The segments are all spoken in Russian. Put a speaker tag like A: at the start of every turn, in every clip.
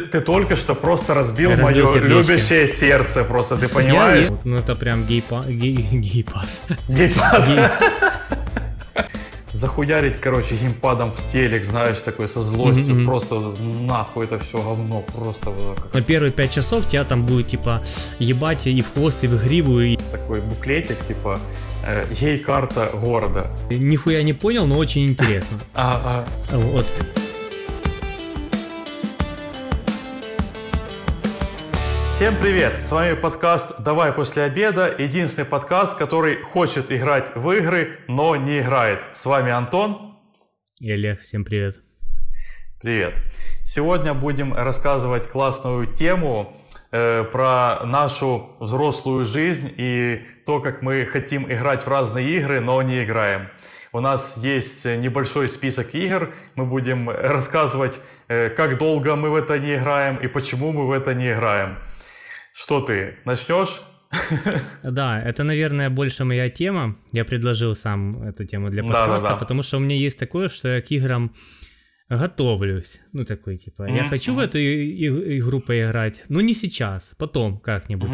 A: Ты только что просто разбил
B: Разбил
A: мое
B: сердечко.
A: любящее сердце, просто ты понимаешь?
B: Я- ну это прям гей-па- гей- гей-пас.
A: Геймпад.
B: Гей-
A: Захуярить, короче, геймпадом в телек, знаешь, такой со злостью,
B: мгм.
A: просто нахуй это все говно, просто вот как
B: На первые пять часов тебя там будет типа ебать и в хвост, и в гриву, и
A: такой буклетик, типа э, гей-карта города.
B: нихуя не понял, но очень интересно.
A: А, а,
B: Вот.
A: Всем привет! С вами подкаст «Давай после обеда», единственный подкаст, который хочет играть в игры, но не играет. С вами Антон.
B: И Олег, всем привет.
A: Привет! Сегодня будем рассказывать классную тему э, про нашу взрослую жизнь и то, как мы хотим играть в разные игры, но не играем. У нас есть небольшой список игр, мы будем рассказывать, э, как долго мы в это не играем и почему мы в это не играем. Что ты, начнешь?
B: Да, это, наверное, больше моя тема. Я предложил сам эту тему для подкаста, потому что у меня есть такое, что я к играм готовлюсь. Ну, такой, типа, я хочу в эту и- игру поиграть, но не сейчас, потом как-нибудь.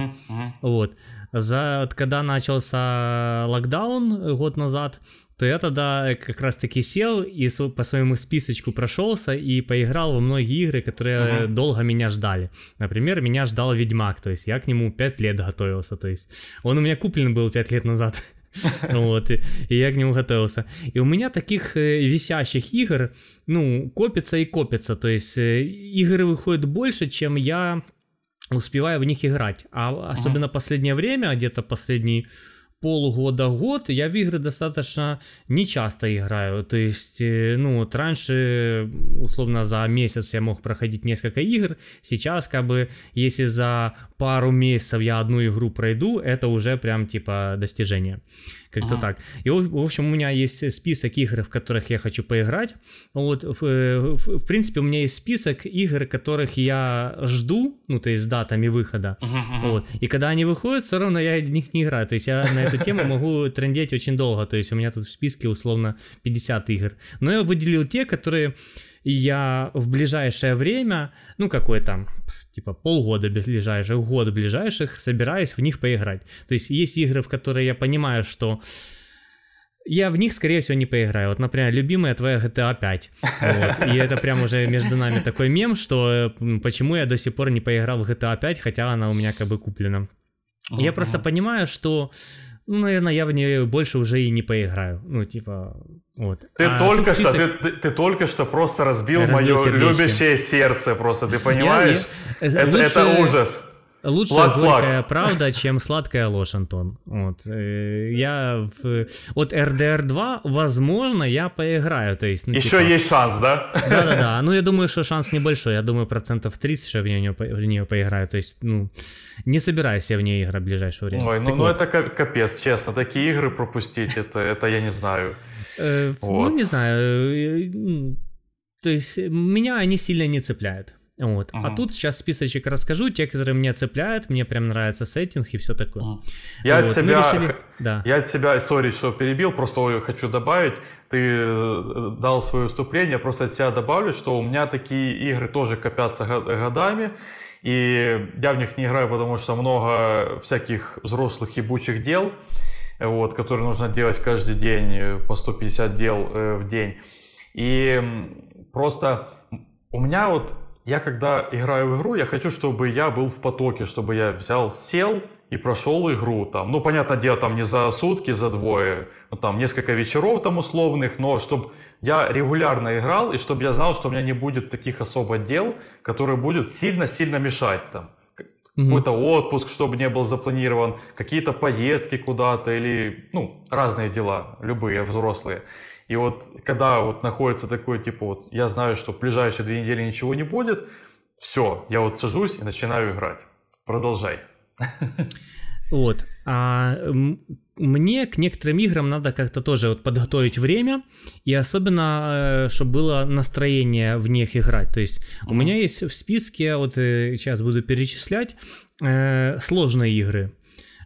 B: Вот. За, вот когда начался локдаун год назад, то я тогда как раз таки сел и по своему списочку прошелся и поиграл во многие игры, которые
A: Мгм.
B: долго меня ждали. Например, меня ждал Ведьмак, то есть я к нему 5 лет готовился, то есть он у меня куплен был 5 лет назад. Вот, и, и я к нему готовился. И у меня таких э, висящих игр, ну, копится и копится. То есть э, игры выходят больше, чем я успеваю в них играть. А особенно последнее время, где-то последний полгода-год, я в игры достаточно нечасто играю. То есть, ну, вот раньше, условно, за месяц я мог проходить несколько игр. Сейчас, как бы, если за пару месяцев я одну игру пройду, это уже прям, типа, достижение. Как-то
A: Ага.
B: так. И, в общем, у меня есть список игр, в которых я хочу поиграть. Вот, в, э, в- в принципе, у меня есть список игр, которых я жду, ну, то есть с датами выхода.
A: Мгм.
B: Вот. И когда они выходят, все равно я в них не играю. То есть я на эту тему могу трендеть очень долго. То есть у меня тут в списке условно 50 игр. Но я выделил те, которые я в ближайшее время, ну какой там, типа полгода ближайших, год ближайших, собираюсь в них поиграть. То есть есть игры, в которые я понимаю, что я в них, скорее всего, не поиграю. Вот, например, любимая твоя GTA 5. Вот. И это прям уже между нами такой мем, что почему я до сих пор не поиграл в GTA 5, хотя она у меня как бы куплена. Я просто понимаю, что, наверное, я в нее больше уже и не поиграю. Ну, типа, вот.
A: Ты
B: А
A: только
B: тут
A: что,
B: список-
A: ты, ты- ты только что просто разбил,
B: Разбил
A: мое
B: сердечко.
A: любящее сердце, просто ты понимаешь?
B: я-
A: это,
B: лучше-
A: это ужас.
B: Лучше
A: Флаг-флаг.
B: горькая правда, чем сладкая ложь, Антон. Вот. э, Я в... Вот RDR 2, возможно, я поиграю. То есть, ну,
A: Еще
B: типа-
A: есть шанс, да?
B: Да-да-да, ну я думаю, что шанс небольшой, я думаю, процентов 30, что в нее, в нее поиграю, то есть, ну, не собираюсь я в нее играть в ближайшее время.
A: Ой, ну,
B: Так
A: ну
B: вот,
A: это ка- капец, честно. Такие игры пропустить, это, это я не знаю.
B: э,
A: вот.
B: ну не знаю, э, то есть меня они сильно не цепляют. Вот. А
A: Ага.
B: тут сейчас списочек расскажу, те, которые меня цепляют, мне прям нравится сеттинг и все такое.
A: Я
B: Вот,
A: от
B: мы
A: себя,
B: решили- Да.
A: я от себя, сори, что перебил, просто хочу добавить. Ты э, дал свое выступление, просто от себя добавлю, что у меня такие игры тоже копятся го- годами. И я в них не играю, потому что много всяких взрослых ебучих дел, вот, которые нужно делать каждый день, э, по 150 дел э, в день. И просто у меня вот, я когда играю в игру, я хочу, чтобы я был в потоке, чтобы я взял, сел и прошел игру. Там, ну, понятное дело, там не за сутки, за двое, ну, там несколько вечеров там условных, но чтобы я регулярно играл, и чтобы я знал, что у меня не будет таких особо дел, которые будут сильно-сильно мешать там
B: Мгм.
A: какой-то отпуск, чтобы не был запланирован, какие-то поездки куда-то или, ну, разные дела, любые, взрослые. И вот когда вот находится такой, типа, вот я знаю, что в ближайшие две недели ничего не будет, все, я вот сажусь и начинаю играть. Продолжай.
B: Вот. А мне к некоторым играм надо как-то тоже вот подготовить время, и особенно, чтобы было настроение в них играть. То есть у
A: Мгм.
B: меня есть в списке, вот э, сейчас буду перечислять, э, сложные игры.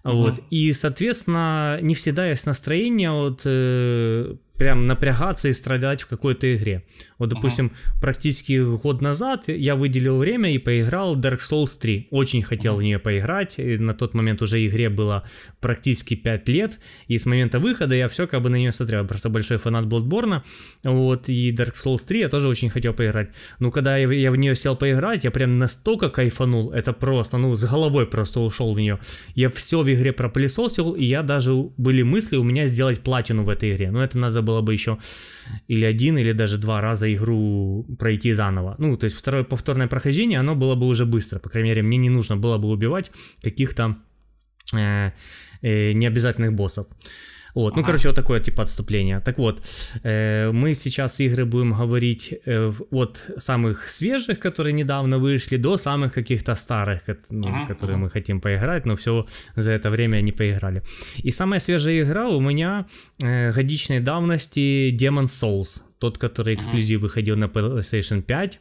A: Мгм.
B: Вот. И, соответственно, не всегда есть настроение вот, э, прям напрягаться и страдать в какой-то игре. Вот, допустим, uh-huh. практически год назад я выделил время и поиграл Dark Souls 3. Очень хотел uh-huh. в нее поиграть. И на тот момент уже игре было практически 5 лет. И с момента выхода я все как бы на нее смотрел. Просто большой фанат Bloodborne. Вот, и Dark Souls 3 я тоже очень хотел поиграть. Но когда я, я в нее сел поиграть, я прям настолько кайфанул. Это просто, ну, с головой просто ушел в нее. Я все в игре пропылесосил, и я даже были мысли у меня сделать платину в этой игре. Но это надо было бы еще или один, или даже два раза игру пройти заново. Ну, то есть второе повторное прохождение, оно было бы уже быстро. По крайней мере, мне не нужно было бы убивать каких-то э, э, необязательных боссов. Вот, ну, короче, вот такое типа отступление. Так вот, э, мы сейчас игры будем говорить э, от самых свежих, которые недавно вышли, до самых каких-то старых, ну, uh-huh, которые мы хотим поиграть, но все за это время не поиграли. И самая свежая игра у меня э, годичной давности Demon Souls, тот, который эксклюзив выходил на PlayStation 5.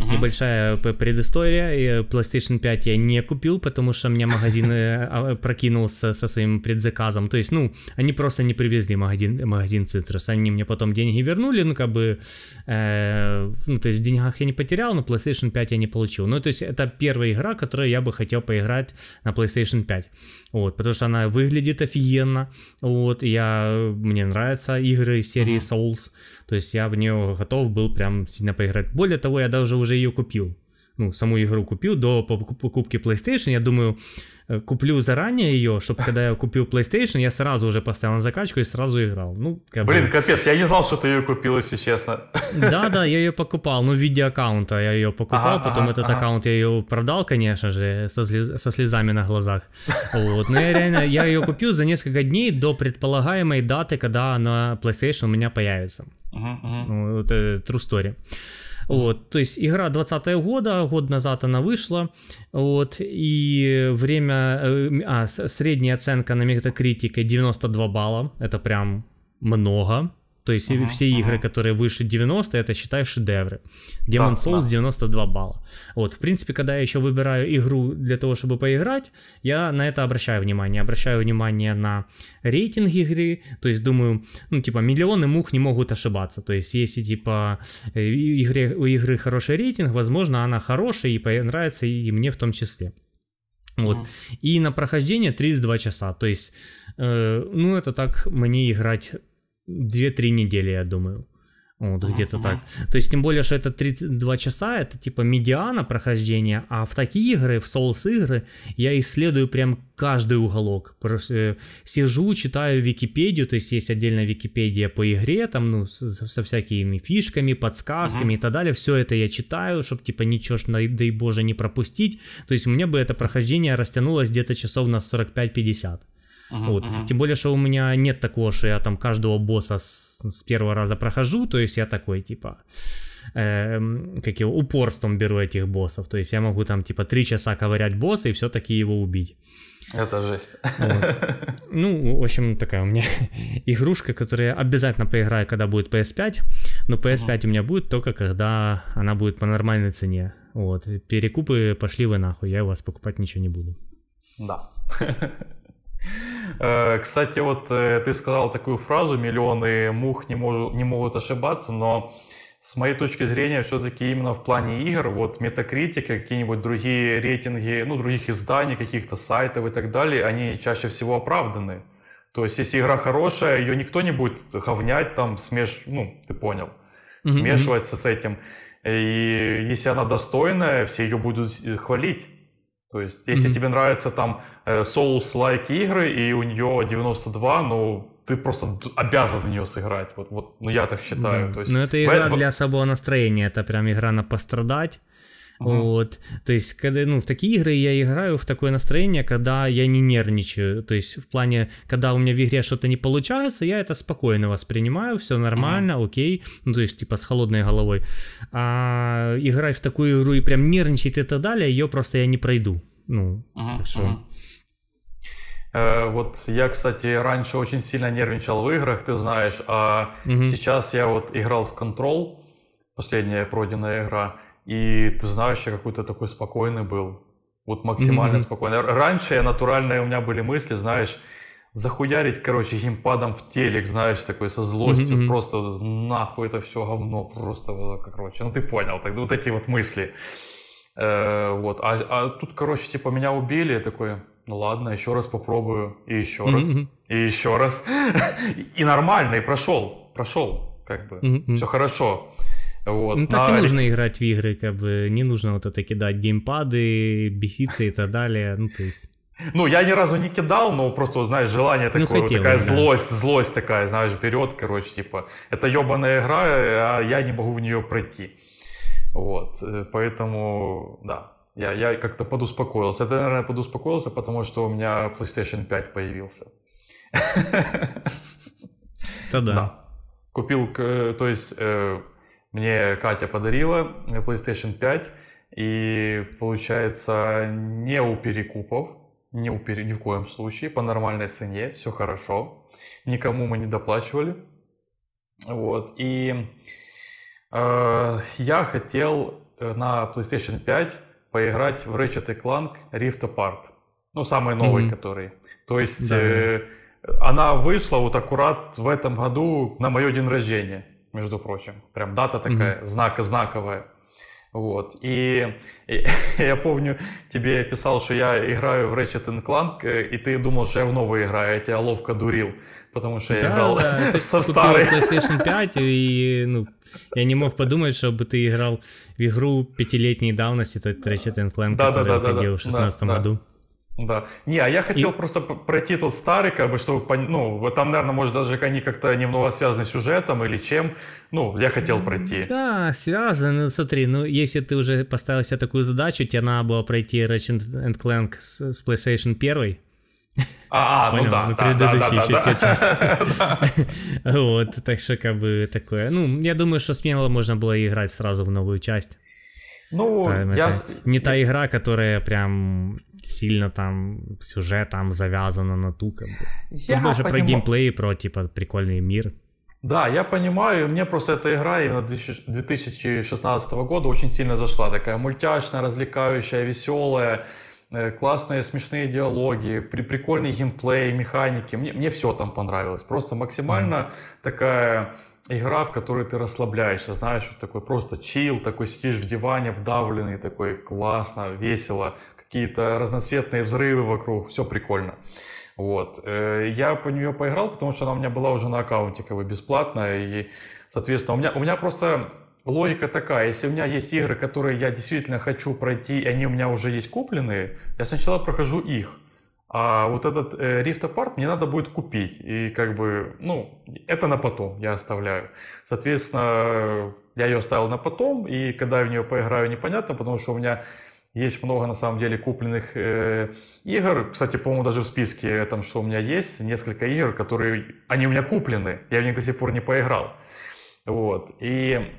B: Угу. Небольшая предыстория. PlayStation 5 я не купил, потому что мне магазин а, прокинулся со своим предзаказом. То есть, ну, они просто не привезли магазин, магазин Citrus. Они мне потом деньги вернули, ну, как бы, э, ну, то есть в деньгах я не потерял, но PlayStation 5 я не получил. Ну, то есть это первая игра, которую я бы хотел поиграть на PlayStation 5. Вот, потому что она выглядит офигенно. Вот, я, мне нравятся игры серии uh-huh. Souls. То есть я в нее готов был прям сильно поиграть. Более того, я даже уже ее купил. Ну, саму игру купил до покупки PlayStation. Я думаю, куплю заранее ее, чтобы когда я купил PlayStation, я сразу уже поставил на закачку и сразу играл. Ну,
A: как Блин, бы... капец, я не знал, что ты ее купил, если честно.
B: Да, да, я ее покупал, ну, в виде аккаунта я ее покупал, ага, потом ага, этот ага. аккаунт я ее продал, конечно же, со, слез... со слезами на глазах. Вот. Но я реально, я ее купил за несколько дней до предполагаемой даты, когда на PlayStation у меня появится. Uh-huh, uh-huh. Вот, true story. Вот, то есть игра 20 года, год назад она вышла, вот, и время, э, а, средняя оценка на Metacritic 92 балла, это прям много, то есть uh-huh, все игры, uh-huh. которые выше 90, это считай шедевры. Demon да, Souls да. 92 балла. Вот, в принципе, когда я еще выбираю игру для того, чтобы поиграть, я на это обращаю внимание. Обращаю внимание на рейтинг игры, то есть думаю, ну, типа, миллионы мух не могут ошибаться. То есть, если, типа, э, игре, у игры хороший рейтинг, возможно, она хорошая и понравится и мне в том числе. Вот. Mm-hmm. И на прохождение 32 часа. То есть, э, ну, это так мне играть 2-3 недели, я думаю. Вот, uh-huh, где-то так. То есть, тем более, что это 32 часа, это типа медиана прохождения, а в такие игры, в Souls игры, я исследую прям каждый уголок. Просто э, сижу, читаю Википедию, то есть есть отдельная Википедия по игре, там, ну, со, со всякими фишками, подсказками uh-huh. и так далее. Все это я читаю, чтобы, типа, ничего, дай боже, не пропустить. То есть, у меня бы это прохождение растянулось где-то часов на 45-50. Uh-huh, вот. uh-huh. Тем более, что у меня нет такого, что я там каждого босса с, с первого раза прохожу, то есть я такой, типа, э, как его, упорством беру этих боссов. То есть я могу там, типа, три часа ковырять босса и все-таки его убить.
A: Это жесть.
B: Вот. Ну, в общем, такая у меня игрушка, которую я обязательно поиграю, когда будет PS5. Но PS5 uh-huh. у меня будет только когда она будет по нормальной цене. Вот. Перекупы пошли вы нахуй, я у вас покупать ничего не буду.
A: Да. Э, кстати, вот э, ты сказал такую фразу, миллионы мух не, мож, не могут ошибаться, но с моей точки зрения, все-таки именно в плане игр, вот Metacritic, какие-нибудь другие рейтинги, ну, других изданий, каких-то сайтов и так далее, они чаще всего оправданы. То есть, если игра хорошая, ее никто не будет говнять, там, смеш... ну, ты понял, mm-hmm. смешиваться с этим. И если она достойная, все ее будут хвалить. То есть, если mm-hmm. тебе нравятся там э, Souls-like игры, и у нее 92, ну, ты просто обязан в нее сыграть. Вот, вот ну, я так считаю.
B: Да.
A: То есть,
B: ну, это игра в... для особого настроения, это прям игра на пострадать. Вот, то есть, когда, ну, в такие игры я играю в такое настроение, когда я не нервничаю, то есть, в плане, когда у меня в игре что-то не получается, я это спокойно воспринимаю, все нормально, uh-huh. окей, ну, то есть, типа, с холодной головой, а играть в такую игру и прям нервничать и так далее, ее просто я не пройду, ну, uh-huh. так что...
A: Uh-huh. Вот я, кстати, раньше очень сильно нервничал в играх, ты знаешь, а угу. сейчас я вот играл в Control, последняя пройденная игра, и ты знаешь, я какой-то такой спокойный был. Вот максимально mm-hmm. спокойный. Раньше я натуральные у меня были мысли, знаешь, захуярить, короче, геймпадом в телек, знаешь, такой со злостью,
B: мгм.
A: просто нахуй это все говно, просто, короче, ну ты понял, тогда вот эти вот мысли. Э, вот, а, а тут, короче, типа меня убили, я такой, ну ладно, еще раз попробую, и еще
B: Мгм,
A: раз, и еще раз, и нормально, и прошел, прошел, как бы,
B: мгм.
A: все хорошо. Вот,
B: Ну так
A: на
B: и нужно играть в игры, как бы не нужно вот это кидать геймпады, беситься и так далее. Ну, то есть.
A: Ну, я ни разу не кидал, но просто, знаешь, желание
B: Ну,
A: такое, вот
B: хотелось,
A: такая
B: да.
A: злость, злость такая, знаешь, берет, короче, типа, это ебаная игра, а я не могу в нее пройти. Вот, э, поэтому, да, я, я как-то подуспокоился. Это, наверное, подуспокоился, потому что у меня PlayStation 5 появился.
B: Да, да.
A: Да. Купил, то есть э, мне Катя подарила PlayStation 5, и получается не у перекупов, не у пере- ни в коем случае, по нормальной цене, все хорошо, никому мы не доплачивали. Вот, и э, я хотел э, на PlayStation 5 поиграть в Ratchet Clank Rift Apart, ну, самый новый,
B: Мгм.
A: который. То есть
B: Да.
A: э, она вышла вот аккурат в этом году на мое день рождения, между прочим. Прям дата такая, знак, знаковая. Вот. И, и я помню, тебе писал, что я играю в Ratchet Clank, э, и ты думал, что я в новый играю, я тебя ловко дурил, потому что я
B: Да,
A: играл
B: да, ты
A: со старой.
B: PlayStation 5, и ну, я не мог подумать, чтобы ты играл в игру пятилетней давности, то есть Ratchet Clank,
A: Да,
B: который
A: да, да,
B: выходил
A: да,
B: в 16
A: да, да.
B: году.
A: Да. Не, а я хотел
B: И-
A: просто пройти тот старый, как бы, чтобы, ну, там, наверное, может, даже они как-то немного связаны с сюжетом или чем. Ну, я хотел пройти.
B: Да, связано. Ну, смотри, ну, если ты уже поставил себе такую задачу, тебе надо было пройти Ratchet Clank с, с PlayStation 1,
A: А, а, ну
B: Понял,
A: да,
B: ну,
A: да, да,
B: предыдущие
A: да,
B: еще
A: да,
B: те
A: да.
B: части. вот, так что как бы такое. Ну, я думаю, что смело можно было играть сразу в новую часть.
A: Ну,
B: Там
A: я...
B: не та игра, которая прям сильно там сюжет там завязана на ту, как бы.
A: я
B: Тут больше про
A: понима-
B: геймплей, и про типа прикольный мир.
A: Да, я понимаю, мне просто эта игра именно 2000 2016 года очень сильно зашла. Такая мультяшная, развлекающая, веселая, э, классные смешные диалоги, при, прикольный геймплей, механики. Мне, мне все там понравилось. Просто максимально такая игра, в которой ты расслабляешься, знаешь, вот такой просто чил, такой сидишь в диване вдавленный, такой классно, весело, какие-то разноцветные взрывы вокруг, все прикольно. Вот. Э, Я по нее поиграл, потому что она у меня была уже на аккаунте как бы бесплатная, и, соответственно, у меня, у меня просто логика такая, если у меня есть игры, которые я действительно хочу пройти, и они у меня уже есть купленные, я сначала прохожу их. А вот этот э, Rift Apart мне надо будет купить. И как бы, ну, это на потом я оставляю. Соответственно, я ее оставил на потом, и когда я в нее поиграю, непонятно, потому что у меня есть много, на самом деле, купленных э, игр. Кстати, по-моему, даже в списке, там, что у меня есть, несколько игр, которые, они у меня куплены, я в них до сих пор не поиграл. Вот, и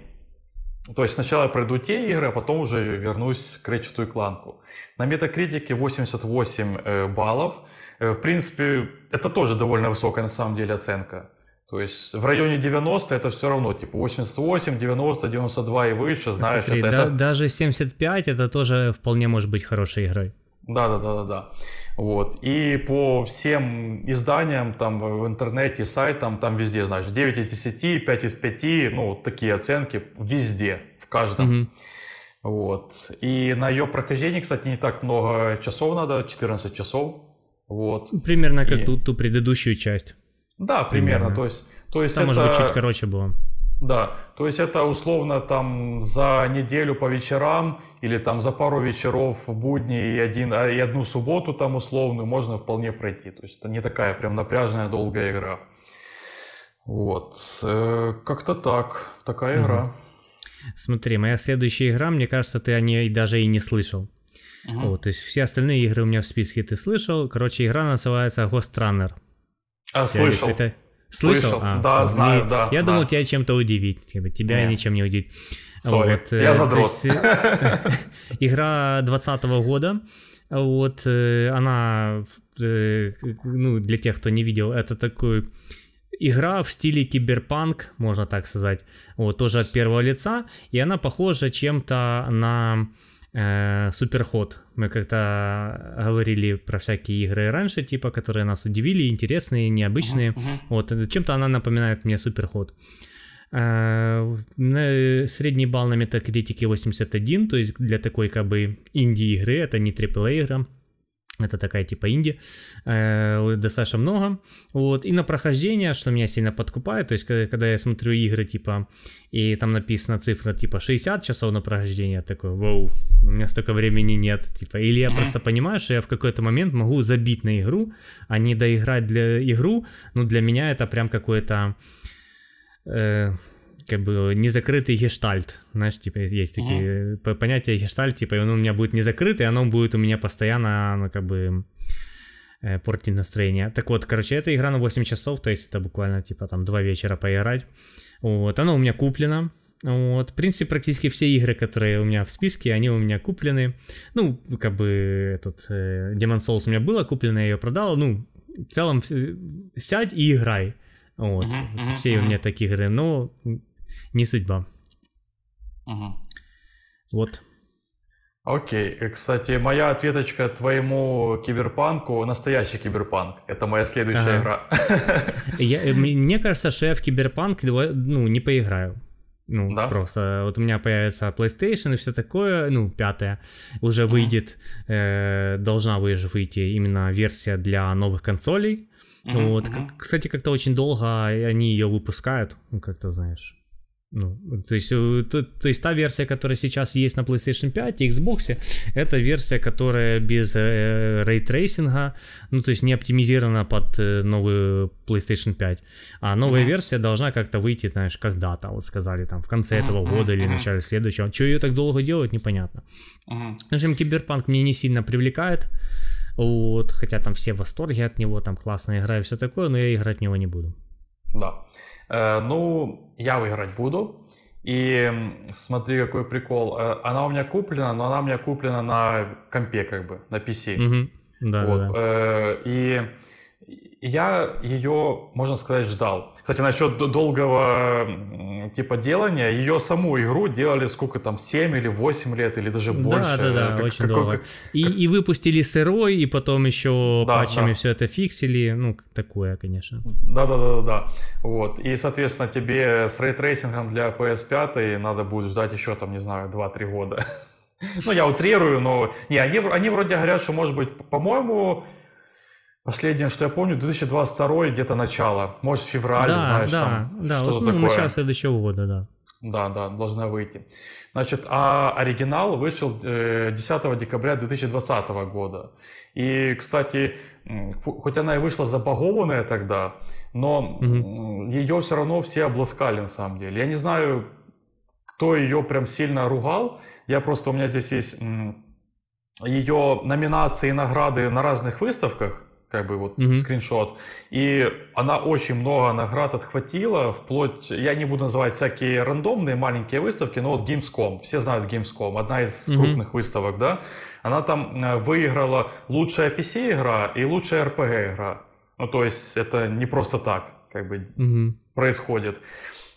A: то есть сначала я пройду те игры, а потом уже вернусь к Ratchet Кланку. На метакритике 88 э, баллов. Э, В принципе, это тоже довольно высокая на самом деле оценка. То есть в районе 90 это все равно, типа 88, 90, 92 и выше, знаешь,
B: Смотри,
A: это,
B: да-
A: это-
B: даже 75 это тоже вполне может быть хорошей игрой.
A: Да, да, да, да, да. Вот. И по всем изданиям, там в интернете, сайтам, там везде, знаешь, 9 из 10, 5 из 5, ну, такие оценки везде, в каждом.
B: Мгм.
A: Вот. И на ее прохождение, кстати, не так много часов надо, 14 часов. Вот.
B: Примерно как
A: И-
B: ту, ту предыдущую часть.
A: Да, примерно.
B: Примерно.
A: То есть, то есть
B: Там,
A: это...
B: может быть, чуть короче было.
A: Да, то есть это условно там за неделю по вечерам или там за пару вечеров в будни и, один, а, и одну субботу там условную можно вполне пройти. То есть это не такая прям напряжная долгая игра. Вот, Э, как-то так, такая
B: Мгм.
A: игра.
B: Смотри, моя следующая игра, мне кажется, ты о ней даже и не слышал.
A: Мгм.
B: Вот, то есть все остальные игры у меня в списке ты слышал. Короче, игра называется Ghost Runner.
A: А,
B: Я-
A: слышал.
B: это- Слышал?
A: Слышал.
B: А,
A: Да,
B: всё.
A: знаю,
B: Не-
A: да,
B: Я
A: да.
B: думал тебя чем-то удивить. Как бы Тебя
A: Не.
B: ничем не удивить.
A: Сори,
B: Вот, э,
A: я задрот.
B: есть, э, Игра 20 года. Вот э, она, ну, для тех, кто не видел, это такой игра в стиле киберпанк, можно так сказать. Вот, тоже от первого лица. И она похожа чем-то на э, Суперход. Мы как-то говорили про всякие игры раньше, типа, которые нас удивили, интересные, необычные.
A: Мгм.
B: Вот, это чем-то она напоминает мне Суперход. Э, Средний балл на метакритике 81, то есть для такой как бы инди-игры, это не AAA игра, это такая типа инди, э, достаточно много. Вот. И на прохождение, что меня сильно подкупает, то есть когда, когда я смотрю игры типа, и там написана цифра типа 60 часов на прохождение, я такой, вау, у меня столько времени нет. Типа. Или я просто понимаю, что я в какой-то момент могу забить на игру, а не доиграть для игру. Ну, для меня это прям какой-то э, как бы незакрытый гештальт. Знаешь, типа есть такие п- понятия гештальт, типа и он у меня будет не закрытый, оно будет у меня постоянно, ну, как бы э, портить настроение. Так вот, короче, эта игра на 8 часов, то есть это буквально типа там 2 вечера поиграть. Вот, она у меня куплена. Вот, в принципе, практически все игры, которые у меня в списке, они у меня куплены. Ну, как бы этот э, Demon Souls у меня было куплено, я ее продал. Ну, в целом, сядь и играй. Вот,
A: мгм,
B: все у меня такие игры, но не судьба.
A: Мгм.
B: Вот.
A: Окей. Э, Кстати, моя ответочка твоему киберпанку настоящий киберпанк. Это моя следующая
B: Ага.
A: игра.
B: Я, э, мне кажется, что я в Киберпанк ну, не поиграю. Ну,
A: Да?
B: просто вот у меня появится PlayStation и все такое, ну, пятая, уже
A: Мгм.
B: выйдет, э, должна уже выйти именно версия для новых консолей.
A: Мгм,
B: вот, к- кстати, как-то очень долго они ее выпускают, ну, как-то знаешь. Ну, то есть, э, то, то есть та версия, которая сейчас есть на PlayStation 5 и Xbox, это версия, которая без э, рейтрейсинга, ну, то есть не оптимизирована под э, новую PlayStation 5. А новая
A: Мгм.
B: версия должна как-то выйти, знаешь, когда-то, вот сказали, там, в конце
A: Мгм,
B: этого года или в
A: мгм.
B: начале следующего. Чего ее так долго делать, непонятно.
A: Мгм.
B: В общем, Киберпанк меня не сильно привлекает. Вот, хотя там все в восторге от него, там классная игра и все такое, но я играть в него не буду.
A: Да. Э, ну, я выиграть буду. И смотри, какой прикол. Э, Она у меня куплена, но она у меня куплена на компе, как бы, на PC.
B: Мгм. Да,
A: Вот,
B: да, да.
A: э, и я ее, можно сказать, ждал. Кстати, насчет долгого типа делания, ее саму игру делали сколько там, 7 или 8 лет, или даже больше.
B: Да, да, да,
A: Как-
B: очень
A: какой-
B: долго.
A: как-
B: И, и выпустили сырой, и потом еще
A: Да,
B: патчами
A: да.
B: все это фиксили. Ну, такое, конечно.
A: Да, да, да, да, да. Вот. И, соответственно, тебе с рейтрейсингом для PS5 надо будет ждать еще, там, не знаю, 2-3 года. Ну, я утрирую, но... Не, они, они вроде говорят, что, может быть, по-моему, последнее, что я помню, 2022 где-то начало. Может, февраль,
B: да,
A: знаешь,
B: да,
A: там
B: да.
A: что-то
B: Вот, ну,
A: такое.
B: начало следующего года, да.
A: Да, да, должна выйти. Значит, а оригинал вышел э, 10 декабря 2020 года. И, кстати, хоть она и вышла забагованная тогда, но м, ее все равно все обласкали на самом деле. Я не знаю, кто ее прям сильно ругал. Я просто, у меня здесь есть ее номинации и награды на разных выставках, как бы вот
B: Мгм.
A: скриншот. И она очень много наград отхватила, вплоть, я не буду называть всякие рандомные маленькие выставки, но вот Gamescom, все знают Gamescom, одна из
B: Мгм.
A: крупных выставок, да, она там э, выиграла лучшая PC-игра и лучшая RPG-игра. Ну, то есть это не просто так, как бы
B: Мгм.
A: происходит.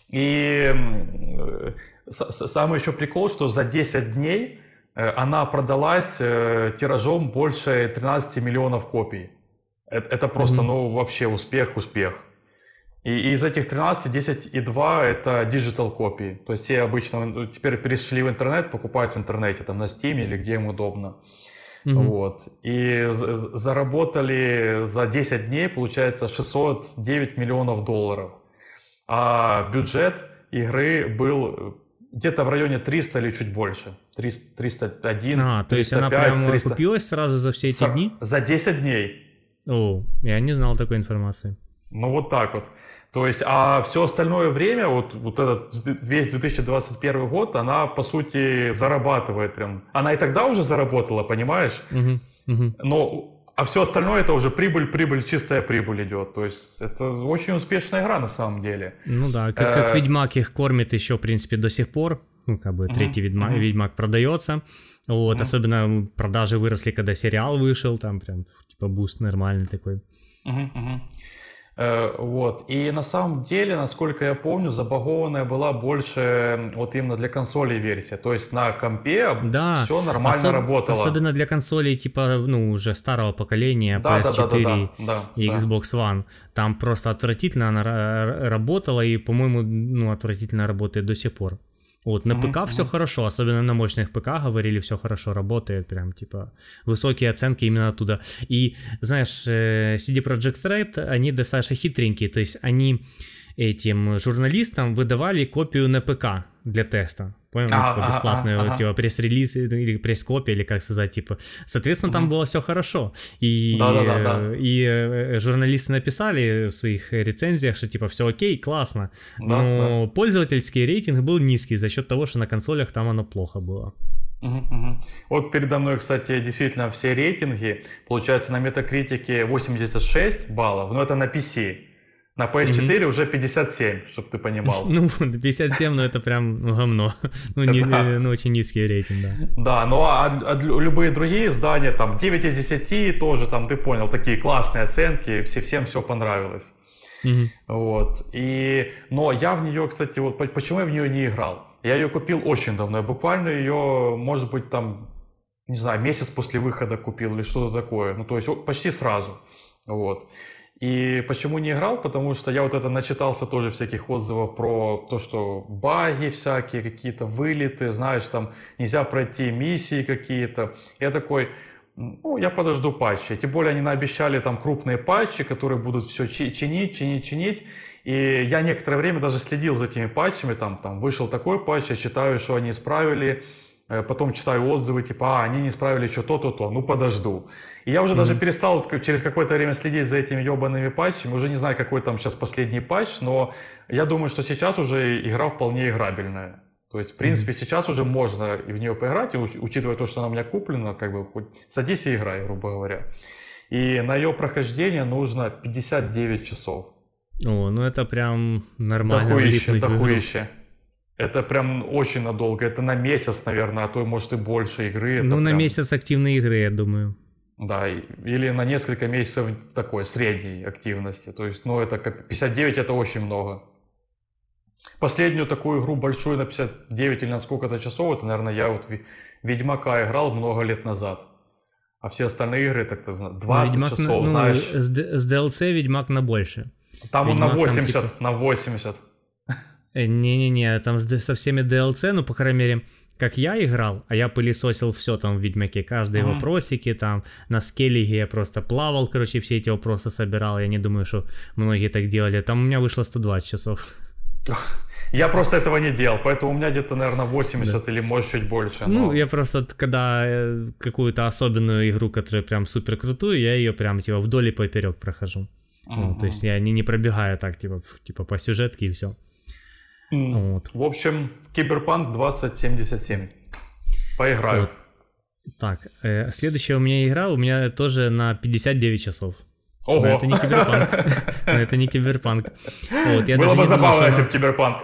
A: И э, самый еще прикол, что за 10 дней э, она продалась тиражом больше 13 миллионов копий. Это, это просто,
B: Мгм.
A: ну, вообще успех, успех. И, и из этих 13, 10,2 это digital копии. То есть все обычно ну, теперь перешли в интернет, покупают в интернете, там на Steam или где им удобно.
B: Мгм.
A: Вот. И заработали за 10 дней, получается, 609 миллионов долларов. А бюджет игры был э, где-то в районе 300 или чуть больше. 300, 301,
B: А, то есть она
A: 305,
B: прям
A: 300.
B: окупилась сразу за все эти дни?
A: За 10 дней.
B: О, я не знал такой информации.
A: Ну вот так вот. То есть, а все остальное время, вот, вот этот весь 2021 год, она, по сути, зарабатывает прям. Она и тогда уже заработала, понимаешь?
B: Мгм. Мгм.
A: Но, а все остальное это уже прибыль, прибыль, чистая прибыль идет. То есть, это очень успешная игра на самом деле.
B: Ну да, как, как
A: Э,
B: Ведьмак их кормит еще, в принципе, до сих пор. Ну, как бы третий Ведьмак,
A: мгм.
B: Ведьмак продается. Вот,
A: Мгм.
B: особенно продажи выросли, когда сериал вышел, там прям, типа, буст нормальный такой.
A: Э, вот. И на самом деле, насколько я помню, забагованная была больше вот именно для консолей версия. То есть на компе
B: Да,
A: все нормально
B: особ-
A: работало.
B: Особенно для консолей типа, ну, уже старого поколения,
A: Да, да, да, да,
B: PS4
A: да, да,
B: и
A: да.
B: Xbox One. Там просто отвратительно она ра- работала и, по-моему, ну, отвратительно работает до сих пор. Вот, на ПК все
A: мгм.
B: хорошо, особенно на мощных ПК говорили, все хорошо работает, прям типа высокие оценки именно оттуда. И знаешь, э, CD Projekt Red, они достаточно хитренькие, то есть они этим журналистам выдавали копию на ПК для теста. Понял? Ну,
A: Ага,
B: типа
A: ага,
B: бесплатную,
A: ага, ага.
B: типа пресс-релиз или пресс-копия, или как сказать, типа. Соответственно, там было все хорошо. И,
A: Да-да-да-да.
B: э, и э, журналисты написали в своих рецензиях, что типа все окей, классно. Но пользовательский рейтинг был низкий за счет того, что на консолях там оно плохо было.
A: Вот передо мной, кстати, действительно все рейтинги. Получается, на метакритике 86 баллов, но это на PC. На PS4 уже 57, чтобы ты понимал.
B: Ну, 57, ну это прям говно. Ну, не-
A: Да.
B: ну, очень низкий рейтинг, да.
A: Да, ну а, а лю- любые другие издания, там 9 из 10 тоже, там, ты понял, такие классные оценки, все, всем все понравилось. Вот. И, но я в нее, кстати, вот по- почему я в нее не играл? Я ее купил очень давно. Я буквально ее, может быть, там, не знаю, месяц после выхода купил или что-то такое. Ну, то есть почти сразу. Вот. И почему не играл? Потому что я вот это начитался тоже всяких отзывов про то, что баги всякие, какие-то вылеты, знаешь, там нельзя пройти миссии какие-то. Я такой, ну, я подожду патчи. Тем более они наобещали там крупные патчи, которые будут все чинить, чинить, чинить. И я некоторое время даже следил за этими патчами. Там, там вышел такой патч, я читаю, что они исправили. Э, Потом читаю отзывы, типа, а, они не исправили что то, то, то, ну подожду. И я уже даже
B: Мгм.
A: перестал через какое-то время следить за этими ебаными патчами. Уже не знаю, какой там сейчас последний патч, но я думаю, что сейчас уже игра вполне играбельная. То есть, в принципе, сейчас уже можно и в нее поиграть, и уч- учитывая то, что она у меня куплена, как бы хоть садись и играй, грубо говоря. И на ее прохождение нужно 59 часов.
B: О, ну это прям нормально игру.
A: дохуище. Это прям очень надолго. Это на месяц, наверное, а то может и больше игры. Это
B: Ну, на
A: прям-
B: месяц активной игры, я думаю.
A: Да, или на несколько месяцев такой средней активности. То есть, ну, это как 59 это очень много. Последнюю такую игру большую на 59 или на сколько-то часов, это, наверное, я вот Ведьмака играл много лет назад. А все остальные игры, так ты знаешь, 20
B: Ведьмак на-
A: часов,
B: ну,
A: знаешь.
B: С, с DLC Ведьмак на больше.
A: Там он на
B: Ведьмак там
A: 80,
B: типа-
A: на 80.
B: Э, Не-не-не, там со всеми DLC, ну, по крайней мере, как я играл, а я пылесосил все там в Ведьмаке, каждые
A: Мгм.
B: вопросики, там, на скеллиге я просто плавал, короче, все эти вопросы собирал, я не думаю, что многие так делали, там у меня вышло 120 часов.
A: Я просто этого не делал, поэтому у меня где-то, наверное, 80 или может чуть больше.
B: Ну,
A: но-
B: я просто, когда э, какую-то особенную игру, которая прям супер крутую, я ее прям, типа, вдоль и поперек прохожу. Ну, то есть я не, не пробегаю так, типа, типа по сюжетке и все.
A: М.
B: Вот.
A: В общем, Киберпанк 2077. Поиграю.
B: Вот. Так, э, следующая у меня игра, у меня тоже на 59 часов.
A: Ого!
B: Но это не киберпанк. Но это не киберпанк. Вот, я
A: Было
B: даже
A: бы
B: не думал,
A: забавно,
B: что
A: если
B: она-
A: бы Киберпанк.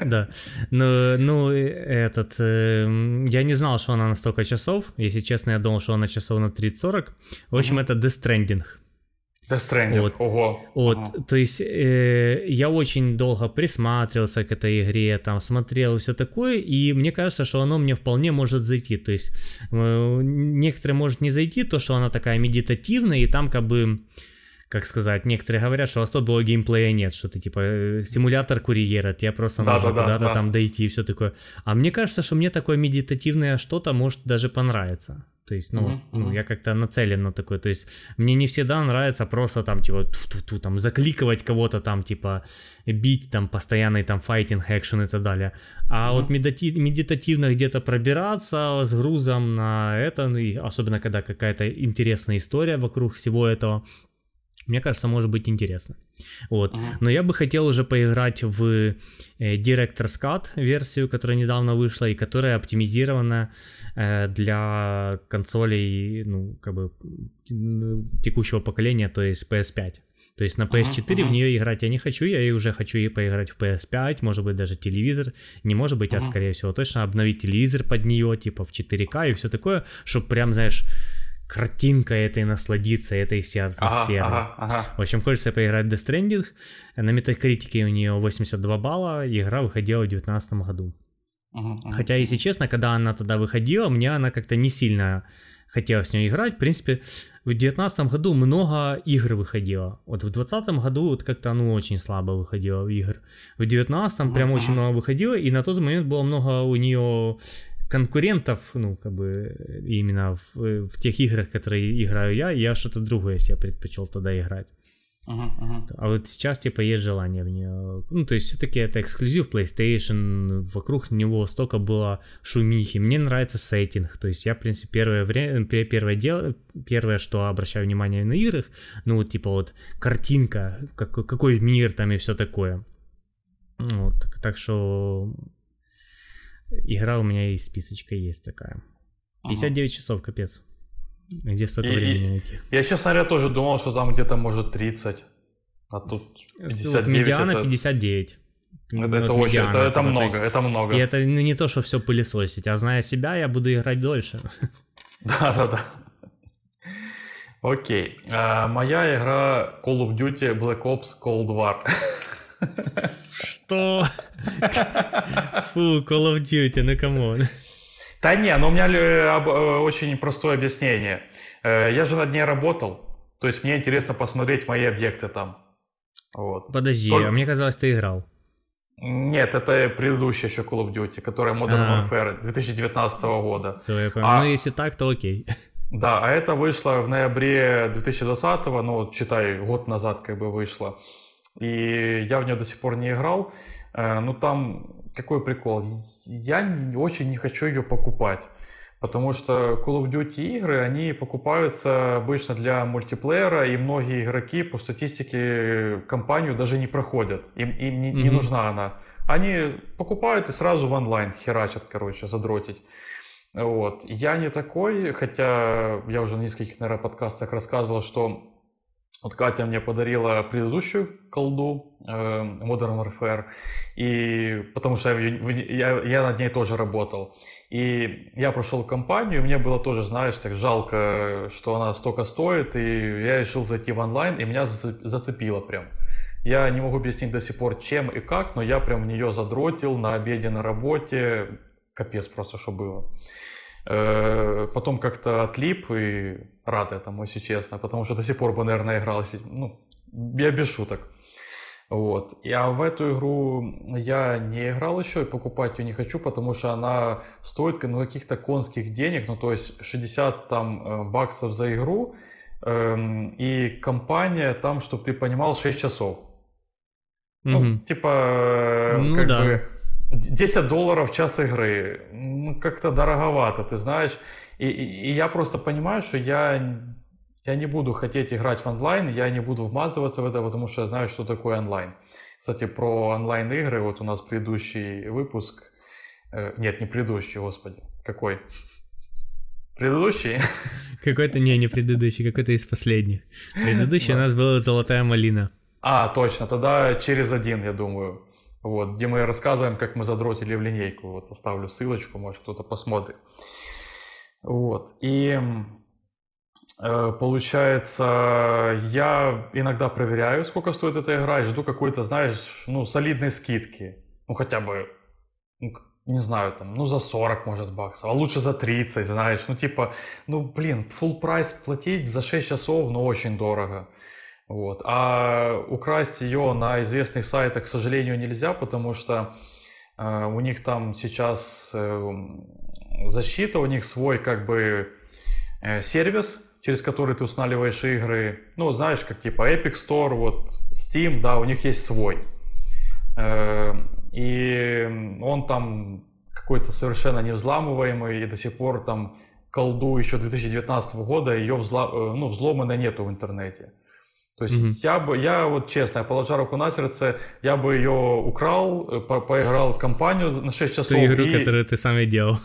B: Да. Ну, ну, э, этот... эм, я не знал, что она на столько часов. Если честно, я думал, что она часов на 30-40. В общем,
A: Мгм.
B: это Death Stranding.
A: Death Stranding.
B: Вот.
A: Ого.
B: Вот,
A: Ага.
B: то есть э, я очень долго присматривался к этой игре, там смотрел все такое, и мне кажется, что оно мне вполне может зайти. То есть э, некоторые может не зайти, то, что она такая медитативная, и там как бы как сказать, некоторые говорят, что особого геймплея нет, что ты типа э, симулятор курьера, тебе просто
A: Да,
B: нужно
A: да, да,
B: куда-то
A: да.
B: там дойти и все такое. А мне кажется, что мне такое медитативное что-то может даже понравиться. То есть, ну,
A: Мгм,
B: ну я как-то нацелен на такое. То есть, мне не всегда нравится просто там, типа, ту-ту-ту, там, закликивать кого-то там, типа, бить, там, постоянный там файтинг, экшен и так далее. А
A: Мгм.
B: вот медити- медитативно где-то пробираться с грузом на это, ну, и особенно когда какая-то интересная история вокруг всего этого, мне кажется, может быть интересно. Вот.
A: Мгм.
B: Но я бы хотел уже поиграть в э, Director's Cut версию, которая недавно вышла и которая оптимизирована э, для консолей, ну, как бы текущего поколения, то есть PS5. То есть на
A: Ага,
B: PS4 в
A: ага.
B: нее играть я не хочу, я уже хочу и поиграть в PS5, может быть даже телевизор, не может быть, а
A: Ага.
B: скорее всего точно обновить телевизор под нее, типа в 4К и все такое, чтобы прям, знаешь, картинкой этой насладиться, этой всей атмосферой.
A: Ага, ага, ага.
B: В общем, хочется поиграть в Death Stranding. На метакритике у нее 82 балла, игра выходила в 2019 году.
A: Мгм, мгм.
B: Хотя, если честно, когда она тогда выходила, мне она как-то не сильно хотелось в нее играть. В принципе, в 2019 году много игр выходило. Вот в 2020 году вот как-то ну очень слабо выходило игр. В 2019
A: Мгм,
B: прям очень много выходило, и на тот момент было много у нее конкурентов, ну, как бы, именно в, в тех играх, которые играю я, я что-то другое себе предпочел тогда играть.
A: Мгм, мгм.
B: А вот сейчас, типа, есть желание в нее. Ну, то есть, все-таки это эксклюзив PlayStation, вокруг него столько было шумихи. Мне нравится сеттинг. То есть, я, в принципе, первое время, первое дело, первое, что обращаю внимание на играх, ну, вот, типа, вот, картинка, как, какой мир там и все такое. Вот, так что игра у меня и списочка есть такая. 59 часов, капец. Где столько
A: И-
B: времени найти?
A: Я, честно говоря, тоже думал, что там где-то может 30, а тут
B: Вот
A: 59
B: медиана
A: это,
B: 59.
A: это,
B: Вот
A: это очень, это, это
B: то
A: много,
B: есть-
A: это много.
B: И это ну, не то, что все пылесосить, а зная себя, я буду играть дольше.
A: Да, да, да. Окей. А, моя игра Call of Duty Black Ops Cold War.
B: Что? Фу, Call of Duty, ну come on.
A: Да не, но у меня об- э, очень простое объяснение. Э, Я же над ней работал, то есть мне интересно посмотреть мои объекты там. Вот.
B: Подожди,
A: Только-
B: а мне казалось, ты играл.
A: Нет, это предыдущая еще Call of Duty, которая Modern
B: А.
A: Warfare 2019 года.
B: Все, я понял.
A: А-
B: Ну, если так, то окей.
A: Да, а это вышло в ноябре 2020, ну, вот считай, год назад как бы вышло. И я в нее до сих пор не играл. Э, Ну, там какой прикол? Я не- очень не хочу ее покупать. Потому что Call of Duty игры, они покупаются обычно для мультиплеера, и многие игроки по статистике компанию даже не проходят. Им, им не, не
B: Мгм.
A: нужна она. Они покупают и сразу в онлайн херачат, короче, задротить. Вот. Я не такой, хотя я уже в нескольких, наверное, подкастах рассказывал, что вот Катя мне подарила предыдущую колду э, Modern Warfare, и потому что я, я, я над ней тоже работал. И я прошел кампанию, мне было тоже, знаешь, так жалко, что она столько стоит, и я решил зайти в онлайн, и меня заце- зацепило прям. Я не могу объяснить до сих пор, чем и как, но я прям в нее задротил на обеде на работе. Капец просто, что было. Э, Потом как-то отлип и рад этому, если честно, потому что до сих пор бы, наверное, играл, ну, я без шуток. Вот. И, а в эту игру я не играл еще и покупать ее не хочу, потому что она стоит ну, каких-то конских денег, ну то есть 60 там э, баксов за игру, эм, и компания там, чтобы ты понимал, 6 часов. Ну,
B: Мгм.
A: типа,
B: Ну
A: как
B: да.
A: бы 10 долларов в час игры. Ну, как-то дороговато, ты знаешь. И, и- и я просто понимаю, что я, я не буду хотеть играть в онлайн, я не буду вмазываться в это, потому что я знаю, что такое онлайн. Кстати, про онлайн-игры, вот у нас предыдущий выпуск, э, нет, не предыдущий, господи, какой? Предыдущий?
B: Какой-то, не, не предыдущий, какой-то из последних. Предыдущий у нас была «Золотая малина».
A: А, точно, тогда через один, я думаю. Вот, где мы рассказываем, как мы задротили в линейку. Вот, оставлю ссылочку, может кто-то посмотрит. Вот, и э, получается, я иногда проверяю, сколько стоит эта игра, и жду какой-то, знаешь, ну, солидной скидки. Ну, хотя бы, ну, не знаю, там, ну, за 40, может, баксов, а лучше за 30, знаешь. Ну, типа, ну, блин, full прайс платить за 6 часов, ну, очень дорого. Вот. А украсть ее на известных сайтах, к сожалению, нельзя, потому что э, у них там сейчас э, защита, у них свой как бы э, сервис, через который ты устанавливаешь игры. Ну, знаешь, как типа Epic Store, вот Steam, да, у них есть свой. Э, и он там какой-то совершенно невзламываемый, и до сих пор там колду еще 2019 года, ее взла... э, ну, взломано нету в интернете. То есть
B: Мгм.
A: я бы, я вот честно, положа руку на сердце, я бы ее украл, э, по- поиграл в компанию на 6 часов.
B: Ту игру,
A: и-
B: которую ты сам и делал.